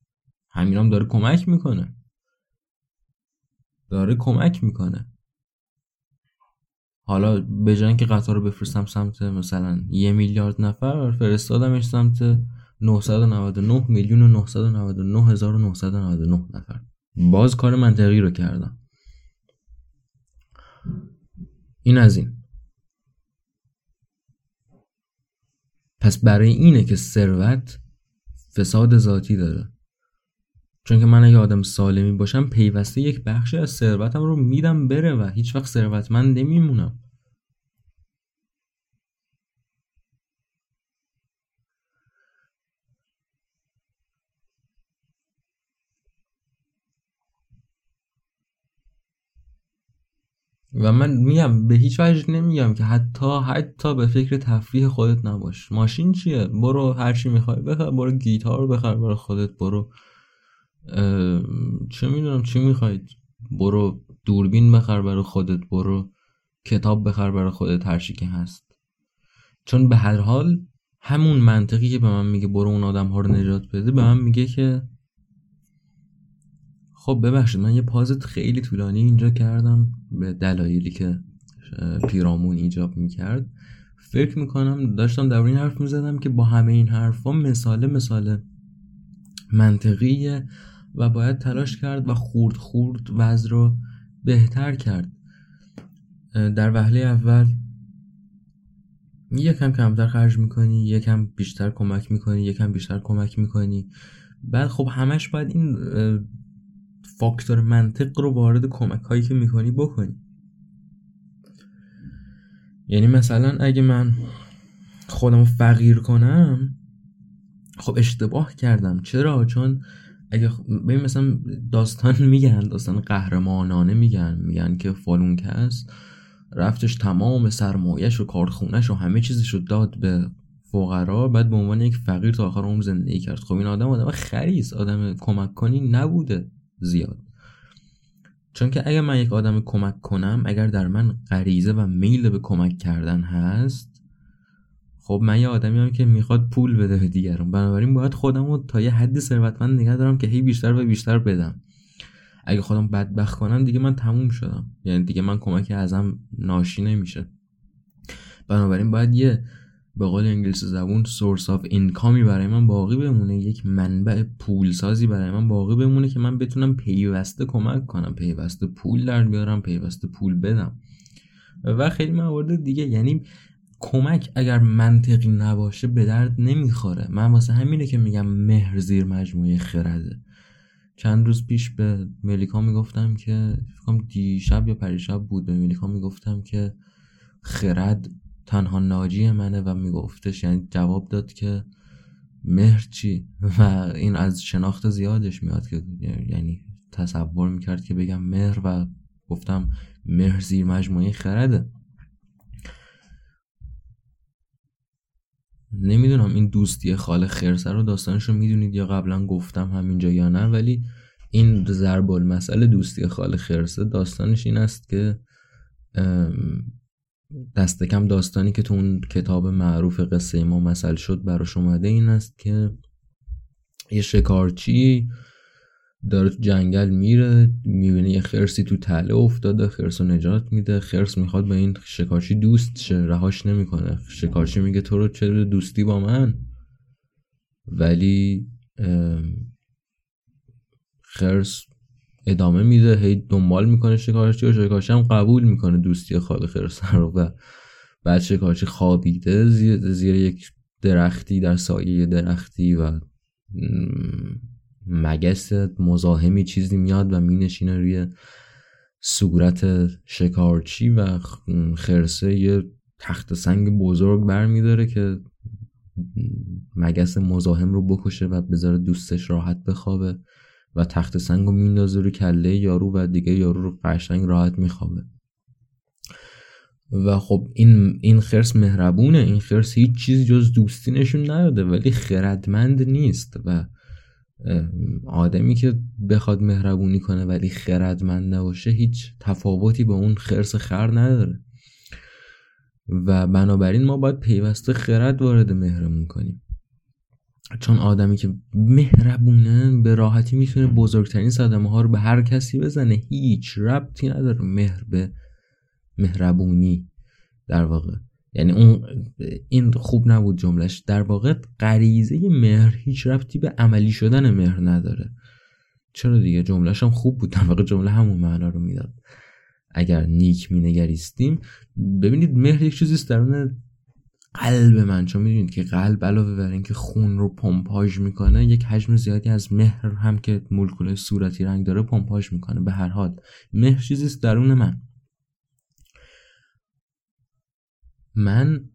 همینم داره کمک می‌کنه. داره کمک می‌کنه. حالا به که قطار رو بفرستم سمت مثلا یه میلیارد نفر فرستادمش سمت 999 میلیون و 999 هزار و 999 نفر. باز کار منطقی رو کردم. این از این. پس برای اینه که ثروت فساد ذاتی داره. چون که من اگه آدم سالمی باشم پیوسته یک بخشی از ثروتم رو میدم بره و هیچ وقت ثروتمند نمیمونم. و من میگم به هیچ وجه نمیگم که حتی حتی به فکر تفریح خودت نباش. ماشین چیه؟ برو هر چی می‌خوای بخر برو گیتار بخر برو خودت برو چه می‌دونم چی می‌خواید برو دوربین بخر برای خودت برو کتاب بخر برای خودت هر که هست. چون به هر حال همون منطقی که به من میگه برو اون آدم ها رو نجات بده به من میگه که خب ببخشید من یه پازت خیلی طولانی اینجا کردم به دلایلی که پیرامون ایجاب می‌کرد. فکر می‌کنم داشتم در این حرف می‌زدم که با همه این حرفا مثال مثال منطقیه و باید تلاش کرد و خورد خورد وضع رو بهتر کرد. در وهله اول یکم کمتر خرج می‌کنی یکم بیشتر کمک می‌کنی یکم بیشتر کمک می‌کنی. بعد خب همش باید این فاکتور منطق رو وارد کمک هایی که می‌کنی بکنی. یعنی مثلا اگه من خودم فقیر کنم خب اشتباه کردم. چرا؟ چون اگه ببین مثلا داستان میگن داستان قهرمانانه میگن میگن که فالون کس رفتش تمام سرمایش و کارخونش و همه چیزش رو داد به فقرا بعد به عنوان یک فقیر تا آخر عمر زندگی کرد. خب این آدم آدم خریز آدم کمک کنی نبوده. زیاد. چون که اگر من یک آدم کمک کنم اگر در من غریزه و میل به کمک کردن هست خب من یه آدمی هم که می‌خواد پول بده به دیگران بنابراین باید خودم رو تا یه حدی ثروتمند نگه دارم که هی بیشتر و بیشتر بدم. اگه خودم بدبخت کنم دیگه من تموم شدم. یعنی دیگه من کمک ازم ناشی نمیشه. بنابراین باید یه به قول انگلیسی زبون سورس آف اینکامی برای من باقی بمونه. یک منبع پولسازی برای من باقی بمونه که من بتونم پیوسته کمک کنم. پیوسته پول در بیارم پیوسته پول بدم. و خیلی موارد دیگه. یعنی کمک اگر منطقی نباشه به درد نمی‌خوره. من واسه همینه که میگم مهر زیر مجموعه خرده چند روز پیش به ملیکا می‌گفتم که فکرم دیشب یا پریشب بود. به ملیکا می‌گفتم که خرد تنها ناجی منه و میگفتش یعنی جواب داد که مهر چی؟ و این از شناخت زیادش میاد که یعنی تصور می‌کرد که بگم مهر و گفتم مهر زیر مجموعه خرده. نمی‌دونم این دوستی خاله خرسه رو داستانش رو می‌دونید یا قبلا گفتم همینجا یا نه ولی این ضرب المثل دوستی خاله خرسه داستانش این است که دست کم داستانی که تو اون کتاب معروف قصه ما مثل شد براش اومده این است که یه شکارچی داره تو جنگل میره می‌بینه یه خرسی تو تله افتاده خرس رو نجات میده خرس می‌خواد با این شکارچی دوست شه رهاش نمی‌کنه. شکارچی میگه تو رو چه دوستی با من؟ ولی خرس ادامه میده هی دنبال می‌کنه شکارچی و شکارچی هم قبول می‌کنه دوستی خال خرس رو و بعد شکارچی خوابیده زیر, زیر یک درختی در سایه درختی و مگس مزاحمی چیزی میاد و مینشینه روی صورت شکارچی و خرسه یه تخت سنگ بزرگ برمیداره که مگس مزاحم رو بکشه و بذاره دوستش راحت بخوابه. و تخت سنگ رو میندازه رو کله یارو و دیگه یارو رو قشنگ راحت میخوابه. و خب این این خرس مهربونه. این خرس هیچ چیزی جز دوستی نشون نداده ولی خردمند نیست و آدمی که بخواد مهربونی کنه ولی خردمند نباشه هیچ تفاوتی با اون خرس خر نداره. و بنابراین ما باید پیوسته خرد وارد مهرمون کنیم. چون آدمی که مهربونه به راحتی می‌تونه بزرگترین صدمه ها رو به هر کسی بزنه. هیچ ربطی نداره مهر به مهربونی در واقع. یعنی اون این خوب نبود جملش در واقع غریزه مهر هیچ ربطی به عملی شدن مهر نداره. چرا دیگه؟ جملهش هم خوب بود. در واقع جمله همون معنا رو می‌داد. اگر نیک مینگریستیم ببینید مهر یک چیزی درون قلب من چون می‌دونید که قلب علاوه بر اینکه خون رو پمپاژ می‌کنه یک حجم زیادی از مهر هم که مولکول صورتی رنگ داره پمپاژ می‌کنه. به هر حال مهر چیزی درون من. من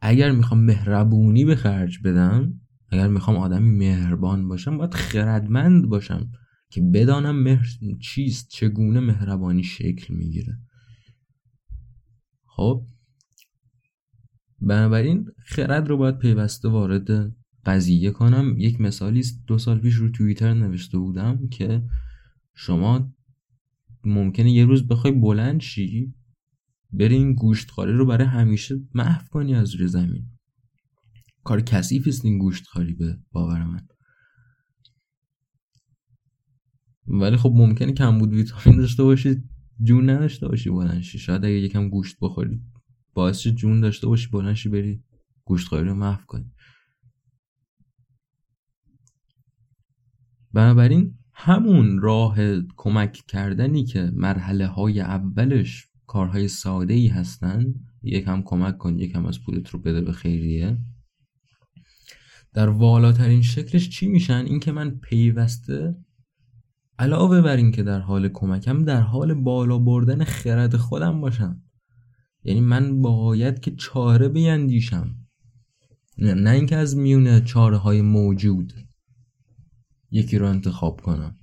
اگر می‌خوام مهربونی به خرج بدم اگر می‌خوام آدمی مهربان باشم باید خردمند باشم که بدانم مهر چیست چگونه مهربانی شکل می‌گیره. خب بنابراین خرد رو باید پیوسته وارد قضیه کنم. یک مثالی است دو سال پیش رو توییتر نوشته بودم که شما ممکنه یه روز بخوای بلند شی بری این گوشتخاری رو برای همیشه محو کنی از روی زمین. کار کثیف است این گوشتخاری به باور من. ولی خب ممکنه کم بود ویتامین داشته باشی جون نداشته باشی بلند شی. شاید اگه یکم گوشت بخوری. باعث جون داشته باشی بلند شی بری گوشتخواری رو محو کنی. بنابراین همون راه کمک کردنی که مرحله های اولش کارهای ساده ای هستن یکم کمک کن یکم از پولت رو بده به خیریه. در والاترین شکلش چی میشن؟ اینکه من پیوسته علاوه بر اینکه در حال کمکم در حال بالا بردن خرد خودم باشم. یعنی من باید که چاره بیندیشم. نه اینکه از میونه چاره های موجود یکی رو انتخاب کنم.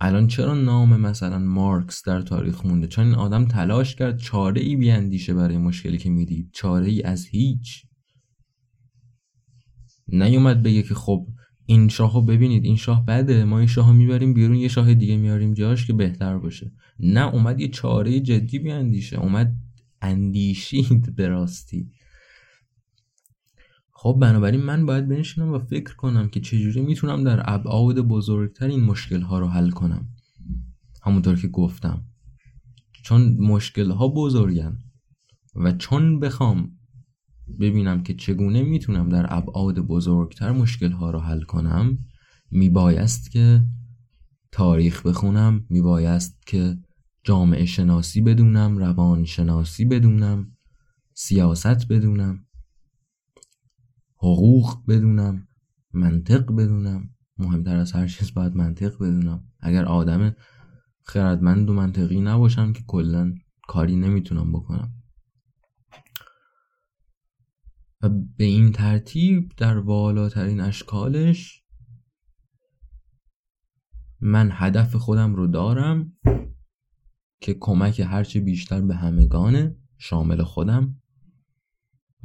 الان چرا نام مثلا مارکس در تاریخ مونده؟ چون این آدم تلاش کرد چاره ای بیاندیشه برای مشکلی که می‌دید. چاره ای از هیچ. نیومد بگه که خب این شاهو ببینید این شاه بده ما این شاهو می‌بریم بیرون یه شاه دیگه میاریم جاش که بهتر باشه. نه اومد یه چاره جدی بیاندیشه اومد اندیشید به راستی. خب بنابراین من باید بنشینم و فکر کنم که چجوری می‌تونم در ابعاد بزرگتر این مشکل ها رو حل کنم. همونطور که گفتم. چون مشکل ها بزرگن و چون بخوام ببینم که چگونه می‌تونم در ابعاد بزرگتر مشکل ها رو حل کنم. میبایست که تاریخ بخونم. میبایست که جامعه شناسی بدونم روان شناسی بدونم سیاست بدونم حقوق بدونم منطق بدونم. مهمتر از هر چیز باید منطق بدونم. اگر آدم خردمند و منطقی نباشم که کلا کاری نمی‌تونم بکنم. و به این ترتیب در والاترین اشکالش من هدف خودم رو دارم که کمک هرچه بیشتر به همگانه شامل خودم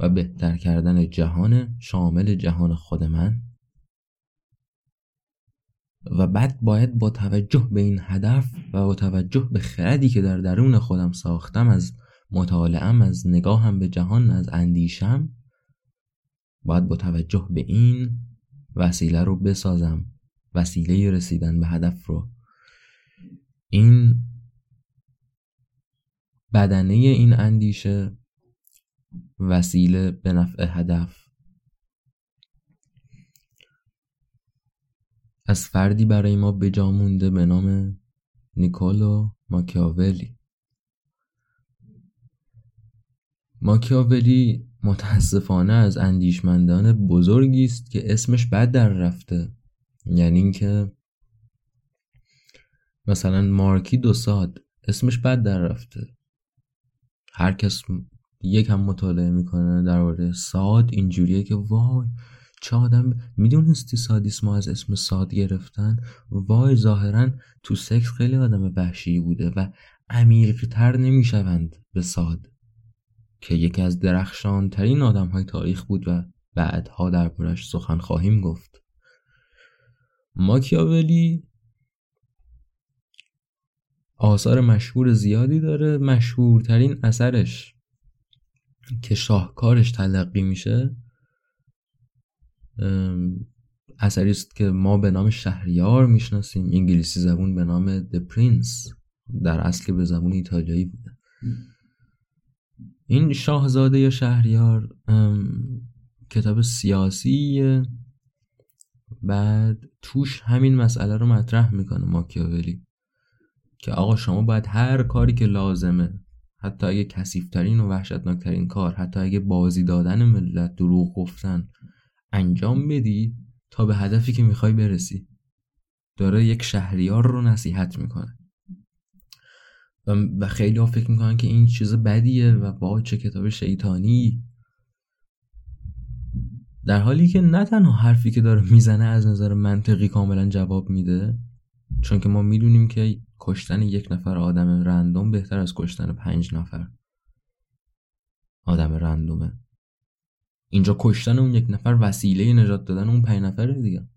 و بهتر کردن جهان شامل جهان خود من. و بعد باید با توجه به این هدف و با توجه به خردی که در درون خودم ساختم از مطالعم از نگاهم به جهان از اندیشم باید با توجه به این وسیله رو بسازم. وسیله رسیدن به هدف رو. این بدنه این اندیشه وسیله به نفع هدف. از فردی برای ما بجا مونده به نام نیکولو ماکیاولی. ماکیاولی متاسفانه از اندیشمندان بزرگی است که اسمش بد در رفته. یعنی اینکه مثلا مارکی دو ساد اسمش بد در رفته. هر کس یک هم مطالعه می‌کنه درباره ساد اینجوریه که وای چه آدم می‌دونستی سادیسم از اسم ساد گرفتن؟ وای ظاهرا تو سکس خیلی آدم وحشی بوده و عمیقتر نمی‌شوند به ساد. که یکی از درخشان ترین آدم های تاریخ بود و بعدها دربارش سخن خواهیم گفت. ماکیاولی آثار مشهور زیادی داره. مشهورترین اثرش که شاهکارش تلقی میشه اثری است که ما به نام شهریار می‌شناسیم. انگلیسی زبون به نام The Prince در اصل به زبون ایتالیایی بوده. این شاهزاده یا شهریار کتاب سیاسی بعد توش همین مسئله رو مطرح می‌کنه ماکیاولی که آقا شما باید هر کاری که لازمه حتی اگه کسیفترین و وحشتناکترین کار حتی اگه بازی دادن ملت دروغ گفتن انجام بدی تا به هدفی که می‌خوای برسی. داره یک شهریار رو نصیحت می‌کنه. و خیلی ها فکر می‌کنن که این چیز بدیه و با چه کتاب شیطانی. در حالی که نه تنها حرفی که داره می‌زنه از نظر منطقی کاملا جواب میده چون که ما می‌دونیم که کشتن یک نفر آدم رندوم بهتر از کشتن پنج نفر. آدم رندومه. اینجا کشتن اون یک نفر وسیله نجات دادن اون پنج نفره دیگه.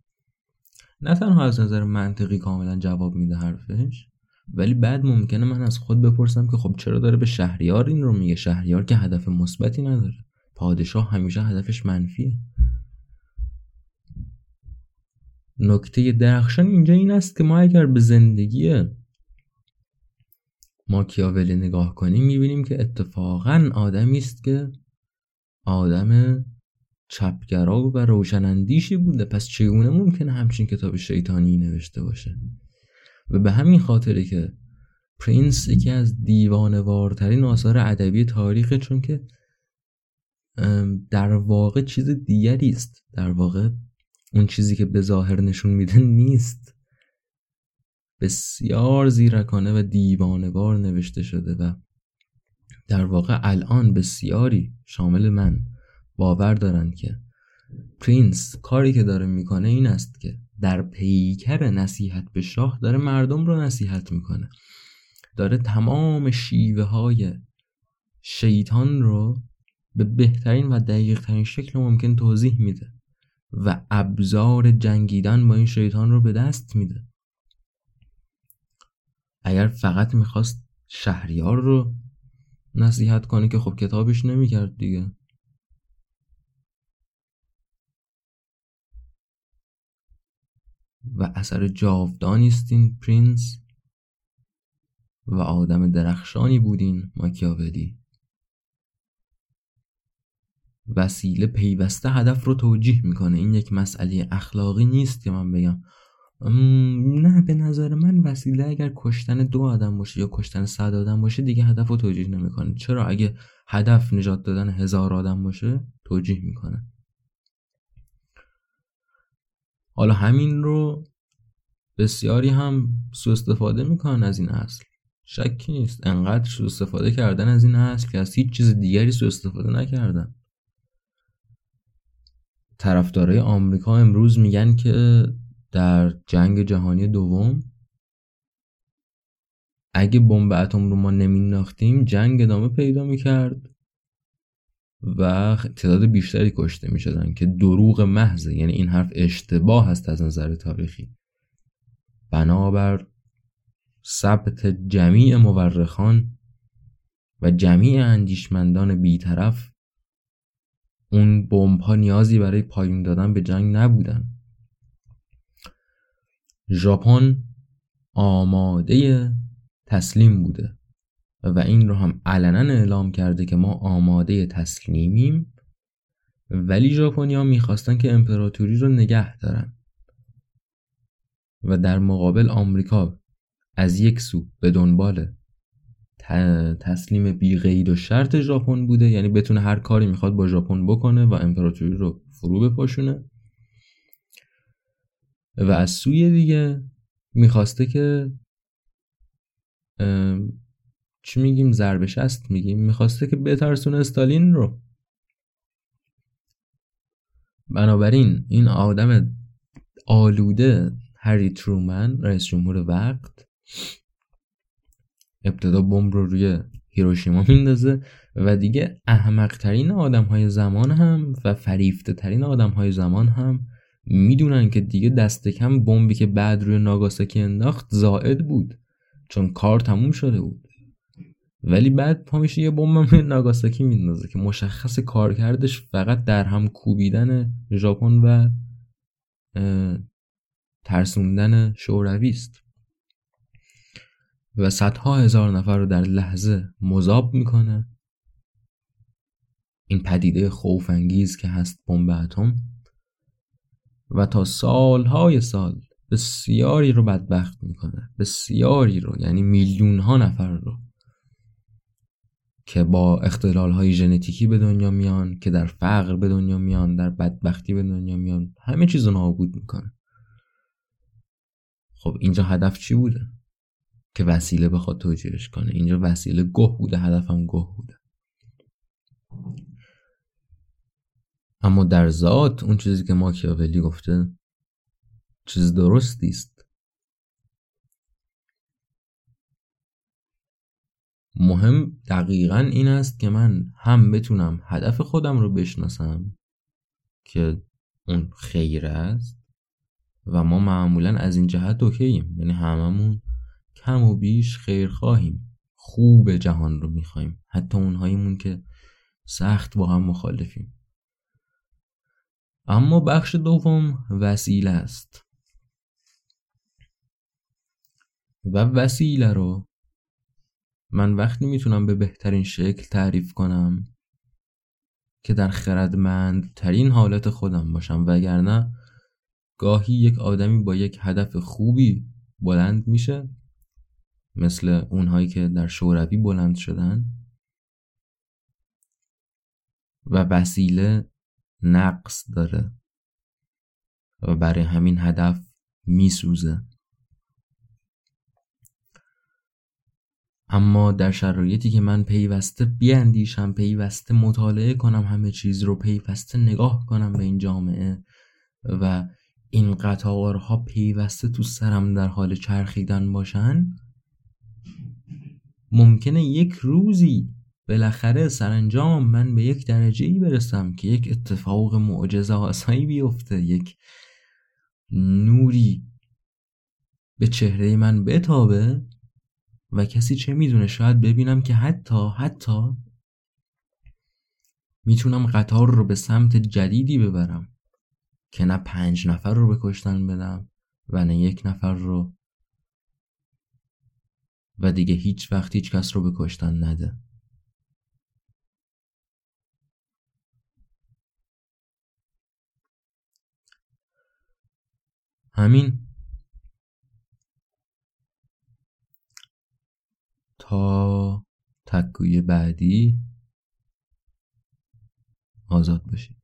نه تنها از نظر منطقی کاملا جواب میده حرفش ولی بعد ممکنه من از خود بپرسم که خب چرا داره به شهریار این رو میگه؟ شهریار که هدف مثبتی نداره. پادشاه همیشه هدفش منفیه. نکته درخشان اینجا این است که ما اگر به زندگی ماکیاولی نگاه کنیم می‌بینیم که اتفاقا آدمی است که آدم چپگرا و روشنندیشی بوده. پس چگونه ممکنه همچین کتاب شیطانی نوشته باشه؟ و به همین خاطره که پرینس یکی از دیوانوارترین آثار ادبی تاریخه چون که در واقع چیز دیگری است. در واقع اون چیزی که به ظاهر نشون میده نیست. بسیار زیرکانه و دیوانوار نوشته شده و در واقع الان بسیاری شامل من باور دارن که پرینس کاری که داره می‌کنه این است که در پیکر نصیحت به شاه داره مردم رو نصیحت می‌کنه. داره تمام شیوه های شیطان رو به بهترین و دقیق ترین شکل ممکن توضیح میده و ابزار جنگیدن با این شیطان رو به دست میده. اگر فقط می‌خواست شهریار رو نصیحت کنه که خب کتابش نمی‌کرد دیگه. و اثر جاودانی است این پرینس و آدم درخشانی بودین ماکیاولی. وسیله پیوسته هدف رو توجیه می‌کنه. این یک مسئله اخلاقی نیست که من بگم. نه به نظر من وسیله اگر کشتن دو آدم باشه یا کشتن صد آدم باشه دیگه هدف رو توجیه نمی‌کنه. چرا؟ اگه هدف نجات دادن هزار آدم باشه توجیه می‌کنه. حالا همین رو بسیاری هم سوء استفاده می‌کنن از این اصل. شکی نیست. انقدر سوء استفاده کردن از این اصل که از هیچ چیز دیگری سوء استفاده نکردن. طرفدارای آمریکا امروز میگن که در جنگ جهانی دوم اگه بمب اتم رو ما نمیناختیم جنگ ادامه پیدا می‌کرد. و تعداد بیشتری کشته می‌شدن که دروغ محضه یعنی این حرف اشتباه هست از نظر تاریخی. بنابر ثبت جمیع مورخان و جمیع اندیشمندان بیطرف اون بمب ها نیازی برای پایین دادن به جنگ نبودن. ژاپن آماده تسلیم بوده. و این رو هم علنا اعلام کرده که ما آماده تسلیمیم. ولی ژاپنیا می‌خواستن که امپراتوری رو نگه دارن. و در مقابل آمریکا از یک سو به دنبال تسلیم بی قید و شرط ژاپن بوده یعنی بتونه هر کاری می‌خواد با ژاپن بکنه و امپراتوری رو فرو بپاشونه. و از سوی دیگه می‌خواسته که چی میگیم؟ ضربه است میگیم؟ می‌خواسته که بترسونه استالین رو. بنابراین این آدم آلوده هری ترومن رئیس جمهور وقت ابتدا بمب رو روی هیروشیما میندازه و دیگه احمق ترین آدم های زمان هم و فریفته ترین آدم های زمان هم می‌دونن که دیگه دست کم بمبی که بعد روی ناگاساکی انداخت زائد بود چون کار تموم شده بود. ولی بعد پا میشه یه بمب ناگاساکی میندازه که مشخص کارکردش فقط در هم کوبیدن ژاپن و ترسوندن شوروی است. و صدها هزار نفر رو در لحظه مذاب می‌کنه. این پدیده خوف انگیز که هست بمب اتم. و تا سالهای سال بسیاری رو بدبخت می‌کنه. بسیاری رو یعنی میلیون ها نفر رو. که با اختلال های ژنتیکی به دنیا میان که در فقر به دنیا میان در بدبختی به دنیا میان. همه چیز رو نابود می‌کنه خب اینجا هدف چی بوده؟ که وسیله بخواد توجیهش کنه. اینجا وسیله گه بوده هدفم گه بوده. اما در ذات اون چیزی که ماکیاولی گفته چیز درستی است. مهم دقیقا این است که من هم بتونم هدف خودم رو بشناسم که اون خیر است و ما معمولا از این جهت اوکییم یعنی هممون کم و بیش خیر خواهیم. خوب جهان رو می‌خوایم حتی اونهاییمون که سخت با هم مخالفیم. اما بخش دوم وسیله است. و وسیله رو من وقتی می‌تونم به بهترین شکل تعریف کنم که در خردمند ترین حالت خودم باشم وگرنه گاهی یک آدمی با یک هدف خوبی بلند میشه مثل اونهایی که در شوروی بلند شدن و وسیله نقص داره و برای همین هدف میسوزه. اما در شرایطی که من پیوسته بیاندیشم پیوسته مطالعه کنم همه چیز رو پیوسته نگاه کنم به این جامعه و این قطارها پیوسته تو سرم در حال چرخیدن باشن ممکنه یک روزی بالاخره سرانجام من به یک درجه ای برسم که یک اتفاق معجزه آسایی بیفته یک نوری به چهره من بتابه. و کسی چه می‌دونه شاید ببینم که حتی حتی می‌تونم قطار رو به سمت جدیدی ببرم که نه پنج نفر رو به کشتن بدم و نه یک نفر رو و دیگه هیچ وقت هیچ کس رو به کشتن نده. همین تا تکوی بعدی. آزاد باشید.